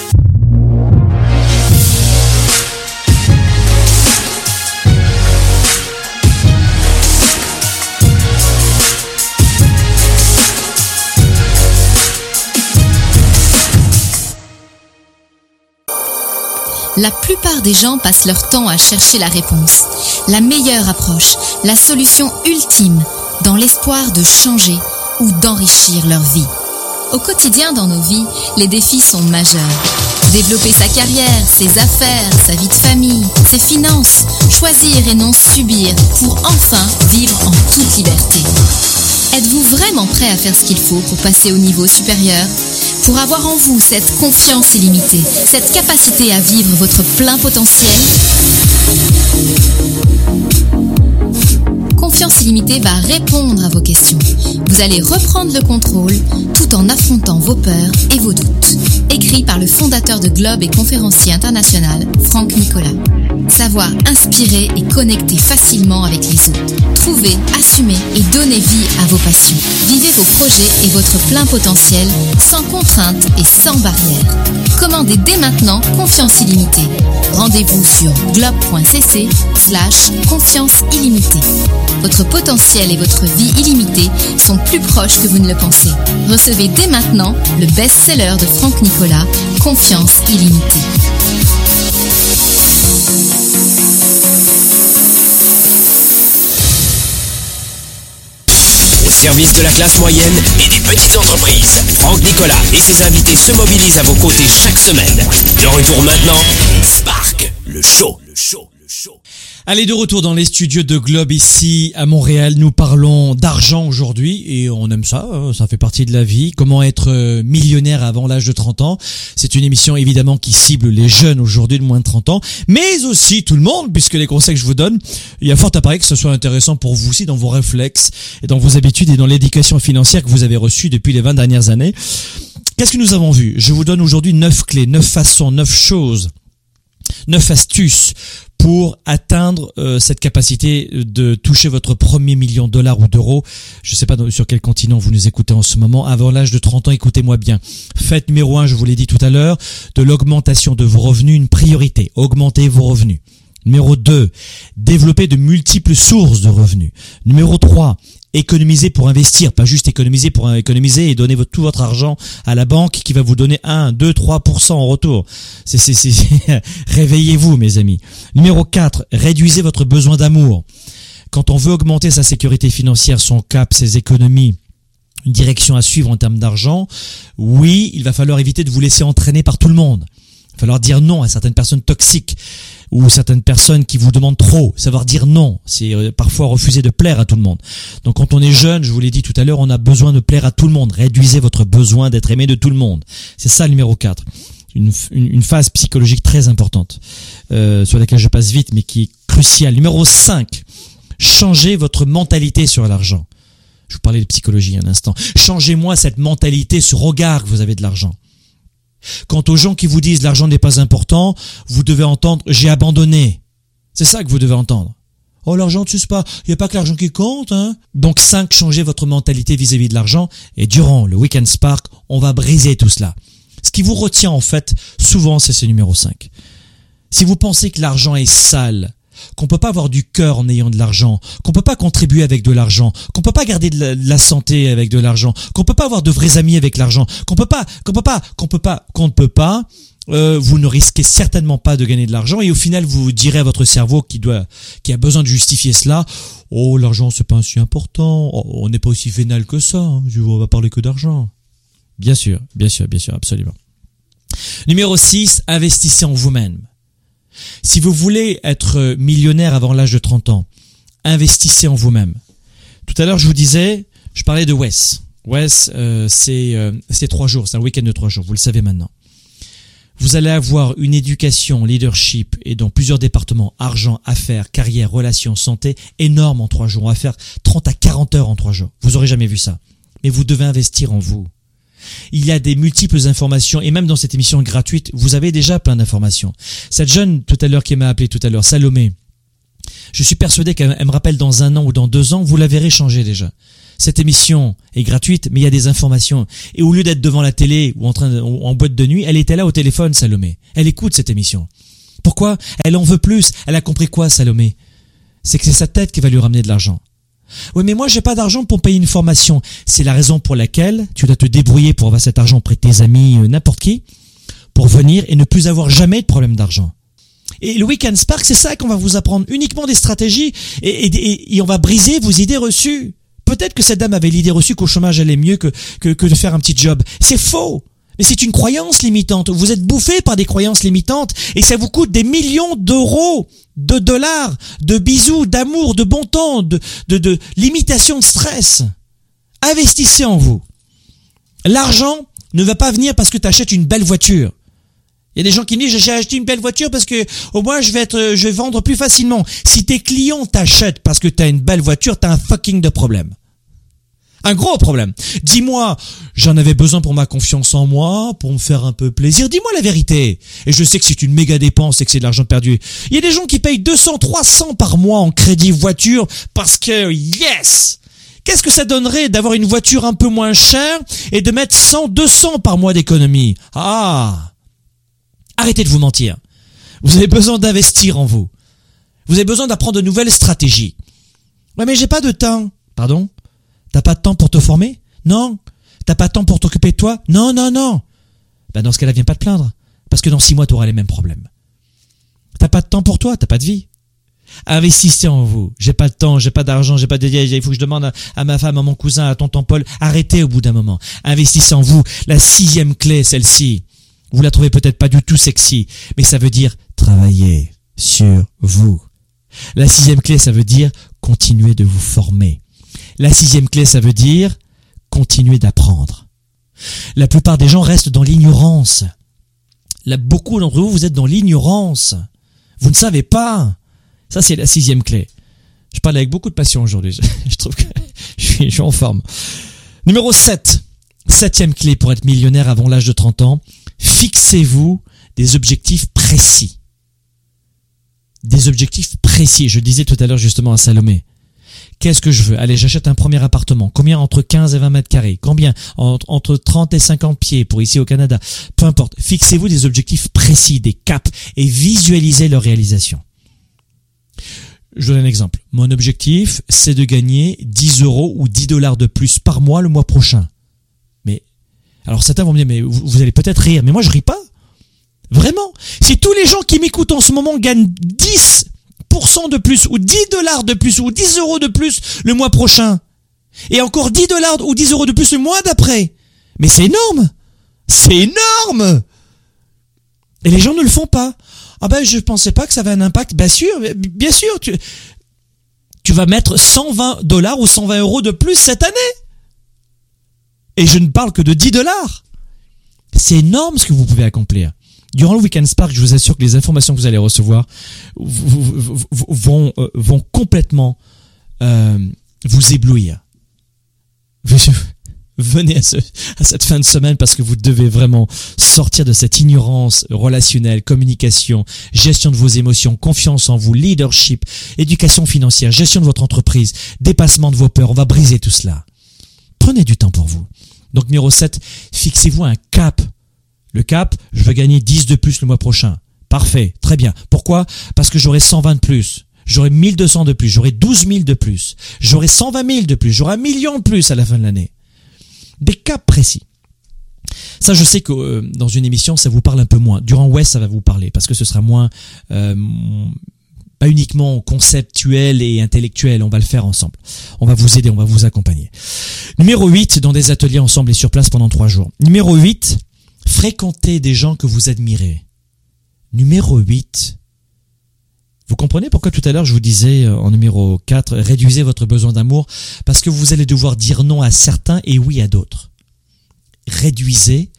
G: La plupart des gens passent leur temps à chercher la réponse, la meilleure approche, la solution ultime, dans l'espoir de changer ou d'enrichir leur vie. Au quotidien dans nos vies, les défis sont majeurs. Développer sa carrière, ses affaires, sa vie de famille, ses finances, choisir et non subir pour enfin vivre en toute liberté. Êtes-vous vraiment prêt à faire ce qu'il faut pour passer au niveau supérieur? Pour avoir en vous cette confiance illimitée, cette capacité à vivre votre plein potentiel Confiance illimitée va répondre à vos questions. Vous allez reprendre le contrôle tout en affrontant vos peurs et vos doutes. Écrit par le fondateur de Globe et conférencier international, Franck Nicolas. Savoir inspirer et connecter facilement avec les autres. Trouver, assumer et donner vie à vos passions. Vivez vos projets et votre plein potentiel sans contraintes et sans barrières. Commandez dès maintenant Confiance illimitée. Rendez-vous sur globe.cc slash confiance illimitée. Votre potentiel et votre vie illimitée sont plus proches que vous ne le pensez. Recevez dès maintenant le best-seller de Franck Nicolas, Confiance illimitée.
B: Au service de la classe moyenne et des petites entreprises, Franck Nicolas et ses invités se mobilisent à vos côtés chaque semaine. De retour maintenant, Spark, le show, le show.
A: Allez, de retour dans les studios de Globe ici à Montréal. Nous parlons d'argent aujourd'hui et on aime ça, hein, ça fait partie de la vie. Comment être euh, millionnaire avant l'âge de 30 ans? C'est une émission évidemment qui cible les jeunes aujourd'hui de moins de 30 ans, mais aussi tout le monde puisque les conseils que je vous donne, il y a fort à parier que ce soit intéressant pour vous aussi dans vos réflexes et dans vos habitudes et dans l'éducation financière que vous avez reçue depuis les 20 dernières années. Qu'est-ce que nous avons vu? Je vous donne aujourd'hui neuf clés, neuf façons, neuf choses, neuf astuces pour atteindre euh, cette capacité de toucher votre premier million de dollars ou d'euros. Je ne sais pas sur quel continent vous nous écoutez en ce moment. Avant l'âge de 30 ans, écoutez-moi bien. Faites numéro un, je vous l'ai dit tout à l'heure, de l'augmentation de vos revenus une priorité. Augmentez vos revenus. Numéro 2, développer de multiples sources de revenus. Numéro 3, économiser pour investir, pas juste économiser pour économiser et donner tout votre argent à la banque qui va vous donner 1, 2, 3% en retour. Réveillez-vous mes amis. Numéro 4, réduisez votre besoin d'amour. Quand on veut augmenter sa sécurité financière, son cap, ses économies, une direction à suivre en termes d'argent, oui, il va falloir éviter de vous laisser entraîner par tout le monde. Il va falloir dire non à certaines personnes toxiques ou certaines personnes qui vous demandent trop. Savoir dire non, c'est euh, parfois refuser de plaire à tout le monde. Donc quand on est jeune, je vous l'ai dit tout à l'heure, on a besoin de plaire à tout le monde. Réduisez votre besoin d'être aimé de tout le monde. C'est ça le numéro 4. Une, une, phase psychologique très importante, euh, sur laquelle je passe vite, mais qui est cruciale. Numéro 5. Changez votre mentalité sur l'argent. Je vous parlais de psychologie un instant. Changez-moi cette mentalité, ce regard que vous avez de l'argent. Quant aux gens qui vous disent l'argent n'est pas important, vous devez entendre j'ai abandonné. C'est ça que vous devez entendre. Oh, l'argent ne suce pas. Il n'y a pas que l'argent qui compte, hein. Donc, 5, changez votre mentalité vis-à-vis de l'argent. Et durant le Weekend Spark, on va briser tout cela. Ce qui vous retient, en fait, souvent, c'est ce numéro 5. Si vous pensez que l'argent est sale, qu'on peut pas avoir du cœur en ayant de l'argent, qu'on peut pas contribuer avec de l'argent, qu'on peut pas garder de la, santé avec de l'argent, qu'on peut pas avoir de vrais amis avec l'argent, qu'on peut pas, qu'on peut pas, qu'on peut pas, qu'on ne peut pas, euh, vous ne risquez certainement pas de gagner de l'argent et au final vous direz à votre cerveau qui doit, qui a besoin de justifier cela, oh l'argent c'est pas si important, oh, on n'est pas aussi vénal que ça, hein. on va parler que d'argent. Bien sûr, bien sûr, bien sûr, absolument. Numéro 6, investissez en vous-même. Si vous voulez être millionnaire avant l'âge de 30 ans, investissez en vous-même. Tout à l'heure, je vous disais, je parlais de Wes. Wes, euh, c'est euh, c'est trois jours, c'est un week-end de trois jours, vous le savez maintenant. Vous allez avoir une éducation, leadership et dans plusieurs départements, argent, affaires, carrière, relations, santé, énorme en trois jours. On va faire 30 à 40 heures en trois jours. Vous aurez jamais vu ça. Mais vous devez investir en vous. Il y a des multiples informations et même dans cette émission gratuite, vous avez déjà plein d'informations. Cette jeune tout à l'heure qui m'a appelé tout à l'heure, Salomé, je suis persuadé qu'elle me rappelle dans un an ou dans deux ans, vous la verrez changer déjà. Cette émission est gratuite, mais il y a des informations. Et au lieu d'être devant la télé ou en train de, en boîte de nuit, elle était là au téléphone, Salomé. Elle écoute cette émission. Pourquoi? Elle en veut plus. Elle a compris quoi, Salomé? C'est que c'est sa tête qui va lui ramener de l'argent. Oui, mais moi, j'ai pas d'argent pour payer une formation. C'est la raison pour laquelle tu dois te débrouiller pour avoir cet argent auprès de tes amis, euh, n'importe qui, pour venir et ne plus avoir jamais de problème d'argent. Et le Weekend Spark, c'est ça qu'on va vous apprendre, uniquement des stratégies et, on va briser vos idées reçues. Peut-être que cette dame avait l'idée reçue qu'au chômage allait mieux que, que, que de faire un petit job. C'est faux. Mais c'est une croyance limitante. Vous êtes bouffé par des croyances limitantes et ça vous coûte des millions d'euros, de dollars, de bisous, d'amour, de bon temps, de, limitation de stress. Investissez en vous. L'argent ne va pas venir parce que tu achètes une belle voiture. Il y a des gens qui disent j'ai acheté une belle voiture parce que au moins je vais être je vais vendre plus facilement. Si tes clients t'achètent parce que tu as une belle voiture, tu as un fucking de problème. Un gros problème. Dis-moi, j'en avais besoin pour ma confiance en moi, pour me faire un peu plaisir. Dis-moi la vérité. Et je sais que c'est une méga dépense et que c'est de l'argent perdu. Il y a des gens qui payent 200, 300 par mois en crédit voiture parce que, yes! Qu'est-ce que ça donnerait d'avoir une voiture un peu moins chère et de mettre 100, 200 par mois d'économie? Ah! Arrêtez de vous mentir. Vous avez besoin d'investir en vous. Vous avez besoin d'apprendre de nouvelles stratégies. Ouais, mais j'ai pas de temps. Pardon? T'as pas de temps pour te former? Non. T'as pas de temps pour t'occuper de toi? Non, non, non. Ben dans ce cas-là, viens pas te plaindre. Parce que dans six mois, tu auras les mêmes problèmes. T'as pas de temps pour toi, t'as pas de vie. Investissez en vous. J'ai pas de temps, j'ai pas d'argent, j'ai pas de Il faut que je demande à, ma femme, à mon cousin, à tonton Paul. Arrêtez au bout d'un moment. Investissez en vous. La sixième clé, celle-ci. Vous la trouvez peut-être pas du tout sexy, mais ça veut dire travailler sur vous. La sixième clé, ça veut dire continuer de vous former. La sixième clé, ça veut dire continuer d'apprendre. La plupart des gens restent dans l'ignorance. Beaucoup d'entre vous, vous êtes dans l'ignorance. Vous ne savez pas. Ça, c'est la sixième clé. Je parle avec beaucoup de passion aujourd'hui. Je trouve que je suis, je suis en forme. Numéro 7. Septième clé pour être millionnaire avant l'âge de 30 ans. Fixez-vous des objectifs précis. Des objectifs précis. Je disais tout à l'heure justement à Salomé. Qu'est-ce que je veux? Allez, j'achète un premier appartement. Combien? Entre 15 et 20 mètres carrés Combien? Entre 30 et 50 pieds pour ici au Canada Peu importe. Fixez-vous des objectifs précis, des caps et visualisez leur réalisation. Je donne un exemple. Mon objectif, c'est de gagner 10 euros ou 10 dollars de plus par mois le mois prochain. Mais, alors certains vont me dire, mais vous, allez peut-être rire, mais moi je ris pas. Vraiment. Si tous les gens qui m'écoutent en ce moment gagnent 10 de plus ou 10 dollars de plus ou 10 euros de plus le mois prochain. Et encore 10 dollars ou 10 euros de plus le mois d'après. Mais c'est énorme. C'est énorme. Et les gens ne le font pas. Ah ben je pensais pas que ça avait un impact. Bien sûr, bien sûr, tu, tu vas mettre 120 dollars ou 120 euros de plus cette année. Et je ne parle que de 10 dollars. C'est énorme ce que vous pouvez accomplir. Durant le Weekend Spark, je vous assure que les informations que vous allez recevoir vont, euh, vont complètement euh, vous éblouir. venez à, ce, à cette fin de semaine parce que vous devez vraiment sortir de cette ignorance relationnelle, communication, gestion de vos émotions, confiance en vous, leadership, éducation financière, gestion de votre entreprise, dépassement de vos peurs. On va briser tout cela. Prenez du temps pour vous. Donc numéro 7, fixez-vous un cap. Le cap, je veux gagner 10 de plus le mois prochain. Parfait, très bien. Pourquoi? Parce que j'aurai 120 de plus. J'aurai 1200 de plus, j'aurai 12 000 de plus, j'aurai 120 000 de plus, j'aurai un million de plus à la fin de l'année. Des cas précis. Ça, je sais que euh, dans une émission, ça vous parle un peu moins. Durant West, ça va vous parler parce que ce sera moins euh, pas uniquement conceptuel et intellectuel. On va le faire ensemble. On va vous aider, on va vous accompagner. Numéro 8, dans des ateliers ensemble et sur place pendant trois jours. Numéro 8, fréquentez des gens que vous admirez. Numéro 8, vous comprenez pourquoi tout à l'heure je vous disais euh, en numéro 4, réduisez votre besoin d'amour? Parce que vous allez devoir dire non à certains et oui à d'autres. Réduisez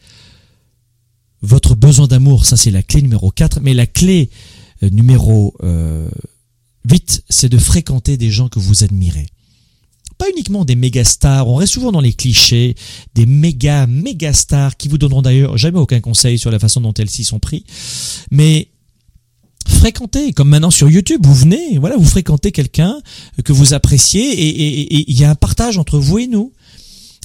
A: votre besoin d'amour, ça c'est la clé numéro 4, mais la clé euh, numéro 8, euh, c'est de fréquenter des gens que vous admirez. Pas uniquement des méga stars, on reste souvent dans les clichés, des méga méga stars qui vous donneront d'ailleurs jamais aucun conseil sur la façon dont elles s'y sont pris, mais fréquentez, comme maintenant sur YouTube, vous venez, voilà, vous fréquentez quelqu'un que vous appréciez et il y a un partage entre vous et nous.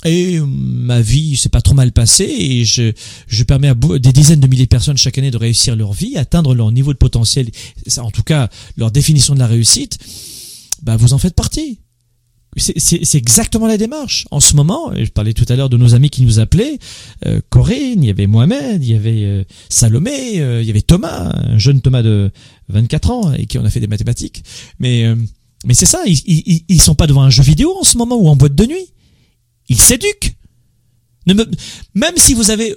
A: Et euh, ma vie s'est pas trop mal passée et je, je permets à des dizaines de milliers de personnes chaque année de réussir leur vie, atteindre leur niveau de potentiel, en tout cas leur définition de la réussite. Bah vous en faites partie. C'est exactement la démarche. En ce moment, je parlais tout à l'heure de nos amis qui nous appelaient, euh, Corinne, il y avait Mohamed, il y avait euh, Salomé, euh, il y avait Thomas, un jeune Thomas de 24 ans et qui en a fait des mathématiques. Mais mais c'est ça, ils, ils, ils sont pas devant un jeu vidéo en ce moment ou en boîte de nuit. Ils s'éduquent. Même si vous avez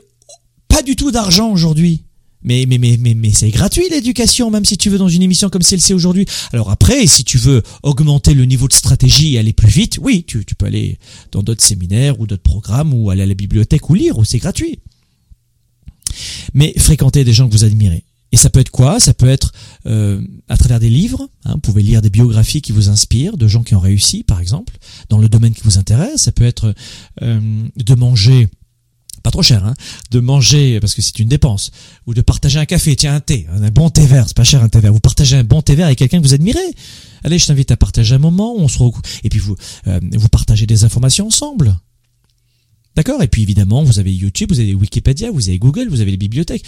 A: pas du tout d'argent aujourd'hui, mais, mais, mais, mais, mais c'est gratuit l'éducation, même si tu veux dans une émission comme celle-ci aujourd'hui. Alors après, si tu veux augmenter le niveau de stratégie et aller plus vite, oui, tu, tu peux aller dans d'autres séminaires ou d'autres programmes ou aller à la bibliothèque ou lire, ou c'est gratuit. Mais fréquenter des gens que vous admirez. Et ça peut être quoi? Ça peut être euh, à travers des livres. Hein, vous pouvez lire des biographies qui vous inspirent, de gens qui ont réussi, par exemple, dans le domaine qui vous intéresse. Ça peut être euh, de manger pas trop cher, hein, de manger, parce que c'est une dépense, ou de partager un café, tiens, un thé, un bon thé vert, c'est pas cher un thé vert, vous partagez un bon thé vert avec quelqu'un que vous admirez. Allez, je t'invite à partager un moment, on se et puis vous, euh, vous partagez des informations ensemble. D'accord? Et puis évidemment, vous avez YouTube, vous avez Wikipédia, vous avez Google, vous avez les bibliothèques.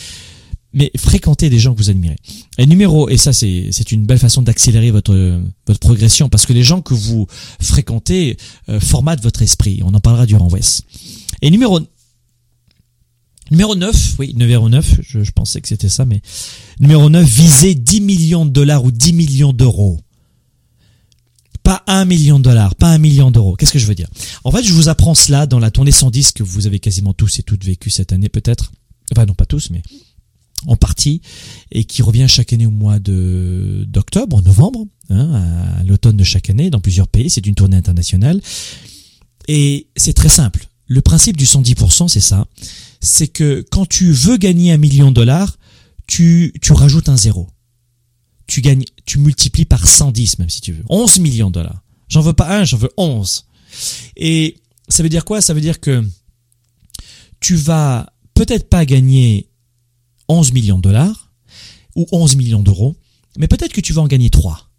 A: Mais fréquentez des gens que vous admirez. Et numéro, et ça c'est, c'est une belle façon d'accélérer votre, votre progression, parce que les gens que vous fréquentez euh, formatent votre esprit. On en parlera durant West. Et numéro Numéro 9, oui, numéro 9, je, je pensais que c'était ça, mais numéro 9, visez 10 millions de dollars ou 10 millions d'euros. Pas 1 million de dollars, pas 1 million d'euros. Qu'est-ce que je veux dire? En fait, je vous apprends cela dans la tournée 110 que vous avez quasiment tous et toutes vécu cette année peut-être. Enfin non, pas tous, mais en partie, et qui revient chaque année au mois de d'octobre, novembre, hein, à l'automne de chaque année, dans plusieurs pays. C'est une tournée internationale. Et c'est très simple. Le principe du 110%, c'est ça c'est que quand tu veux gagner un million de dollars, tu, tu rajoutes un zéro. Tu gagnes, tu multiplies par 110 même si tu veux. 11 millions de dollars. J'en veux pas un, j'en veux 11. Et ça veut dire quoi? Ça veut dire que tu vas peut-être pas gagner 11 millions de dollars ou 11 millions d'euros, mais peut-être que tu vas en gagner 3.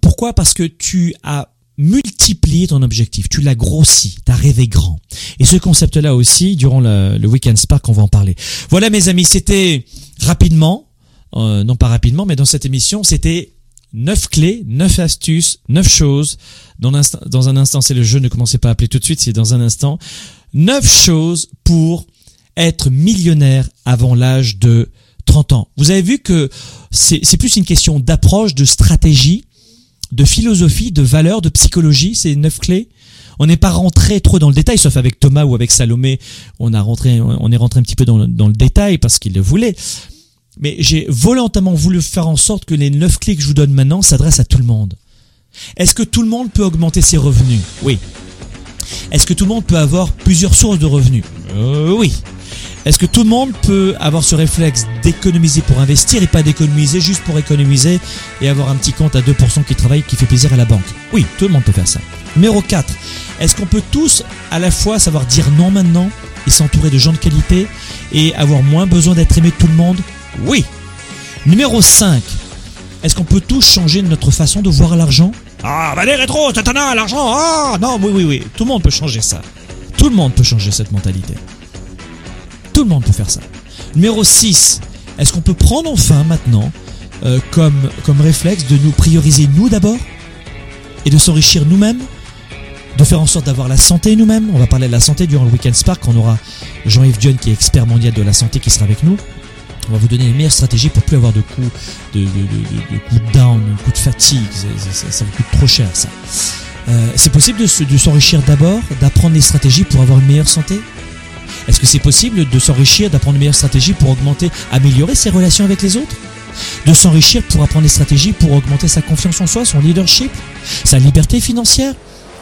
A: Pourquoi? Parce que tu as multiplier ton objectif, tu l'as grossi, tu as rêvé grand. Et ce concept-là aussi, durant le, le Weekend Spark, on va en parler. Voilà mes amis, c'était rapidement, euh, non pas rapidement, mais dans cette émission, c'était neuf clés, neuf astuces, neuf choses. Dans, dans un instant, c'est le jeu, ne commencez pas à appeler tout de suite, c'est dans un instant. Neuf choses pour être millionnaire avant l'âge de 30 ans. Vous avez vu que c'est plus une question d'approche, de stratégie de philosophie, de valeur, de psychologie, ces neuf clés. On n'est pas rentré trop dans le détail, sauf avec Thomas ou avec Salomé, on a rentré, on est rentré un petit peu dans, le détail parce qu'il le voulait. Mais j'ai volontairement voulu faire en sorte que les neuf clés que je vous donne maintenant s'adressent à tout le monde. Est-ce que tout le monde peut augmenter ses revenus? Oui. Est-ce que tout le monde peut avoir plusieurs sources de revenus euh, Oui. Est-ce que tout le monde peut avoir ce réflexe d'économiser pour investir et pas d'économiser juste pour économiser et avoir un petit compte à 2% qui travaille qui fait plaisir à la banque? Oui, tout le monde peut faire ça. Numéro 4. Est-ce qu'on peut tous à la fois savoir dire non maintenant et s'entourer de gens de qualité et avoir moins besoin d'être aimé de tout le monde? Oui. Numéro 5. Est-ce qu'on peut tous changer notre façon de voir l'argent Ah, bah les rétro, tatana, l'argent, ah Non, oui, oui, oui, tout le monde peut changer ça. Tout le monde peut changer cette mentalité. Tout le monde peut faire ça. Numéro 6. Est-ce qu'on peut prendre enfin maintenant euh, comme, comme réflexe de nous prioriser nous d'abord? Et de s'enrichir nous-mêmes? De faire en sorte d'avoir la santé nous-mêmes? On va parler de la santé durant le Weekend Spark. On aura Jean-Yves Dion qui est expert mondial de la santé qui sera avec nous. On va vous donner les meilleures stratégies pour plus avoir de coups de, de, de, de de down, de coups de fatigue. Ça, vous coûte trop cher ça. Euh, c'est possible de, s'enrichir d'abord, d'apprendre les stratégies pour avoir une meilleure santé? Est-ce que c'est possible de s'enrichir, d'apprendre une meilleure stratégie pour augmenter, améliorer ses relations avec les autres? De s'enrichir pour apprendre des stratégies pour augmenter sa confiance en soi, son leadership, sa liberté financière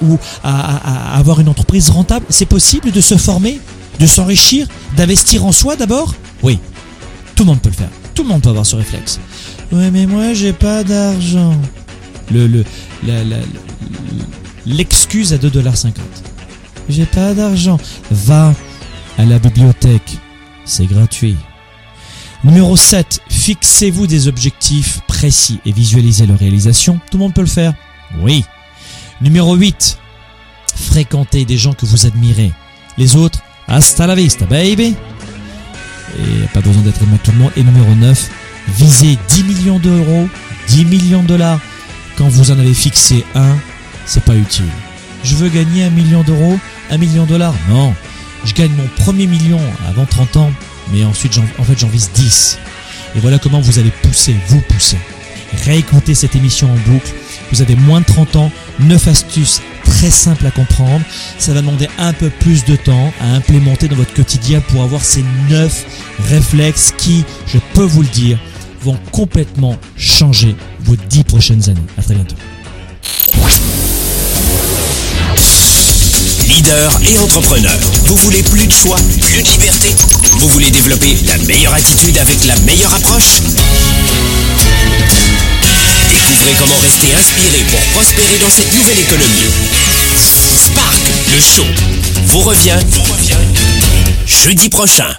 A: ou à, avoir une entreprise rentable? C'est possible de se former, de s'enrichir, d'investir en soi d'abord? Oui, tout le monde peut le faire. Tout le monde peut avoir ce réflexe. Ouais, mais moi, j'ai pas d'argent. Le, le, l'excuse à 2,50$. J'ai pas d'argent. Va à la bibliothèque. C'est gratuit. Numéro 7. Fixez-vous des objectifs précis et visualisez leur réalisation. Tout le monde peut le faire. Oui. Numéro 8. Fréquentez des gens que vous admirez. Les autres, hasta la vista, baby. Et pas besoin d'être aimé tout le monde. Et numéro 9. Visez 10 millions d'euros, 10 millions de dollars. Quand vous en avez fixé un, c'est pas utile. Je veux gagner un million d'euros, un million de dollars. Non. Je gagne mon premier million avant 30 ans, mais ensuite, en fait, j'en vise 10. Et voilà comment vous allez pousser, vous pousser. Réécoutez cette émission en boucle. Vous avez moins de 30 ans, 9 astuces très simples à comprendre. Ça va demander un peu plus de temps à implémenter dans votre quotidien pour avoir ces 9 réflexes qui, je peux vous le dire, vont complètement changer vos 10 prochaines années. À très bientôt.
B: Leader et entrepreneur, vous voulez plus de choix, plus de liberté? Vous voulez développer la meilleure attitude avec la meilleure approche? Découvrez comment rester inspiré pour prospérer dans cette nouvelle économie. Spark, le show, vous revient, jeudi prochain.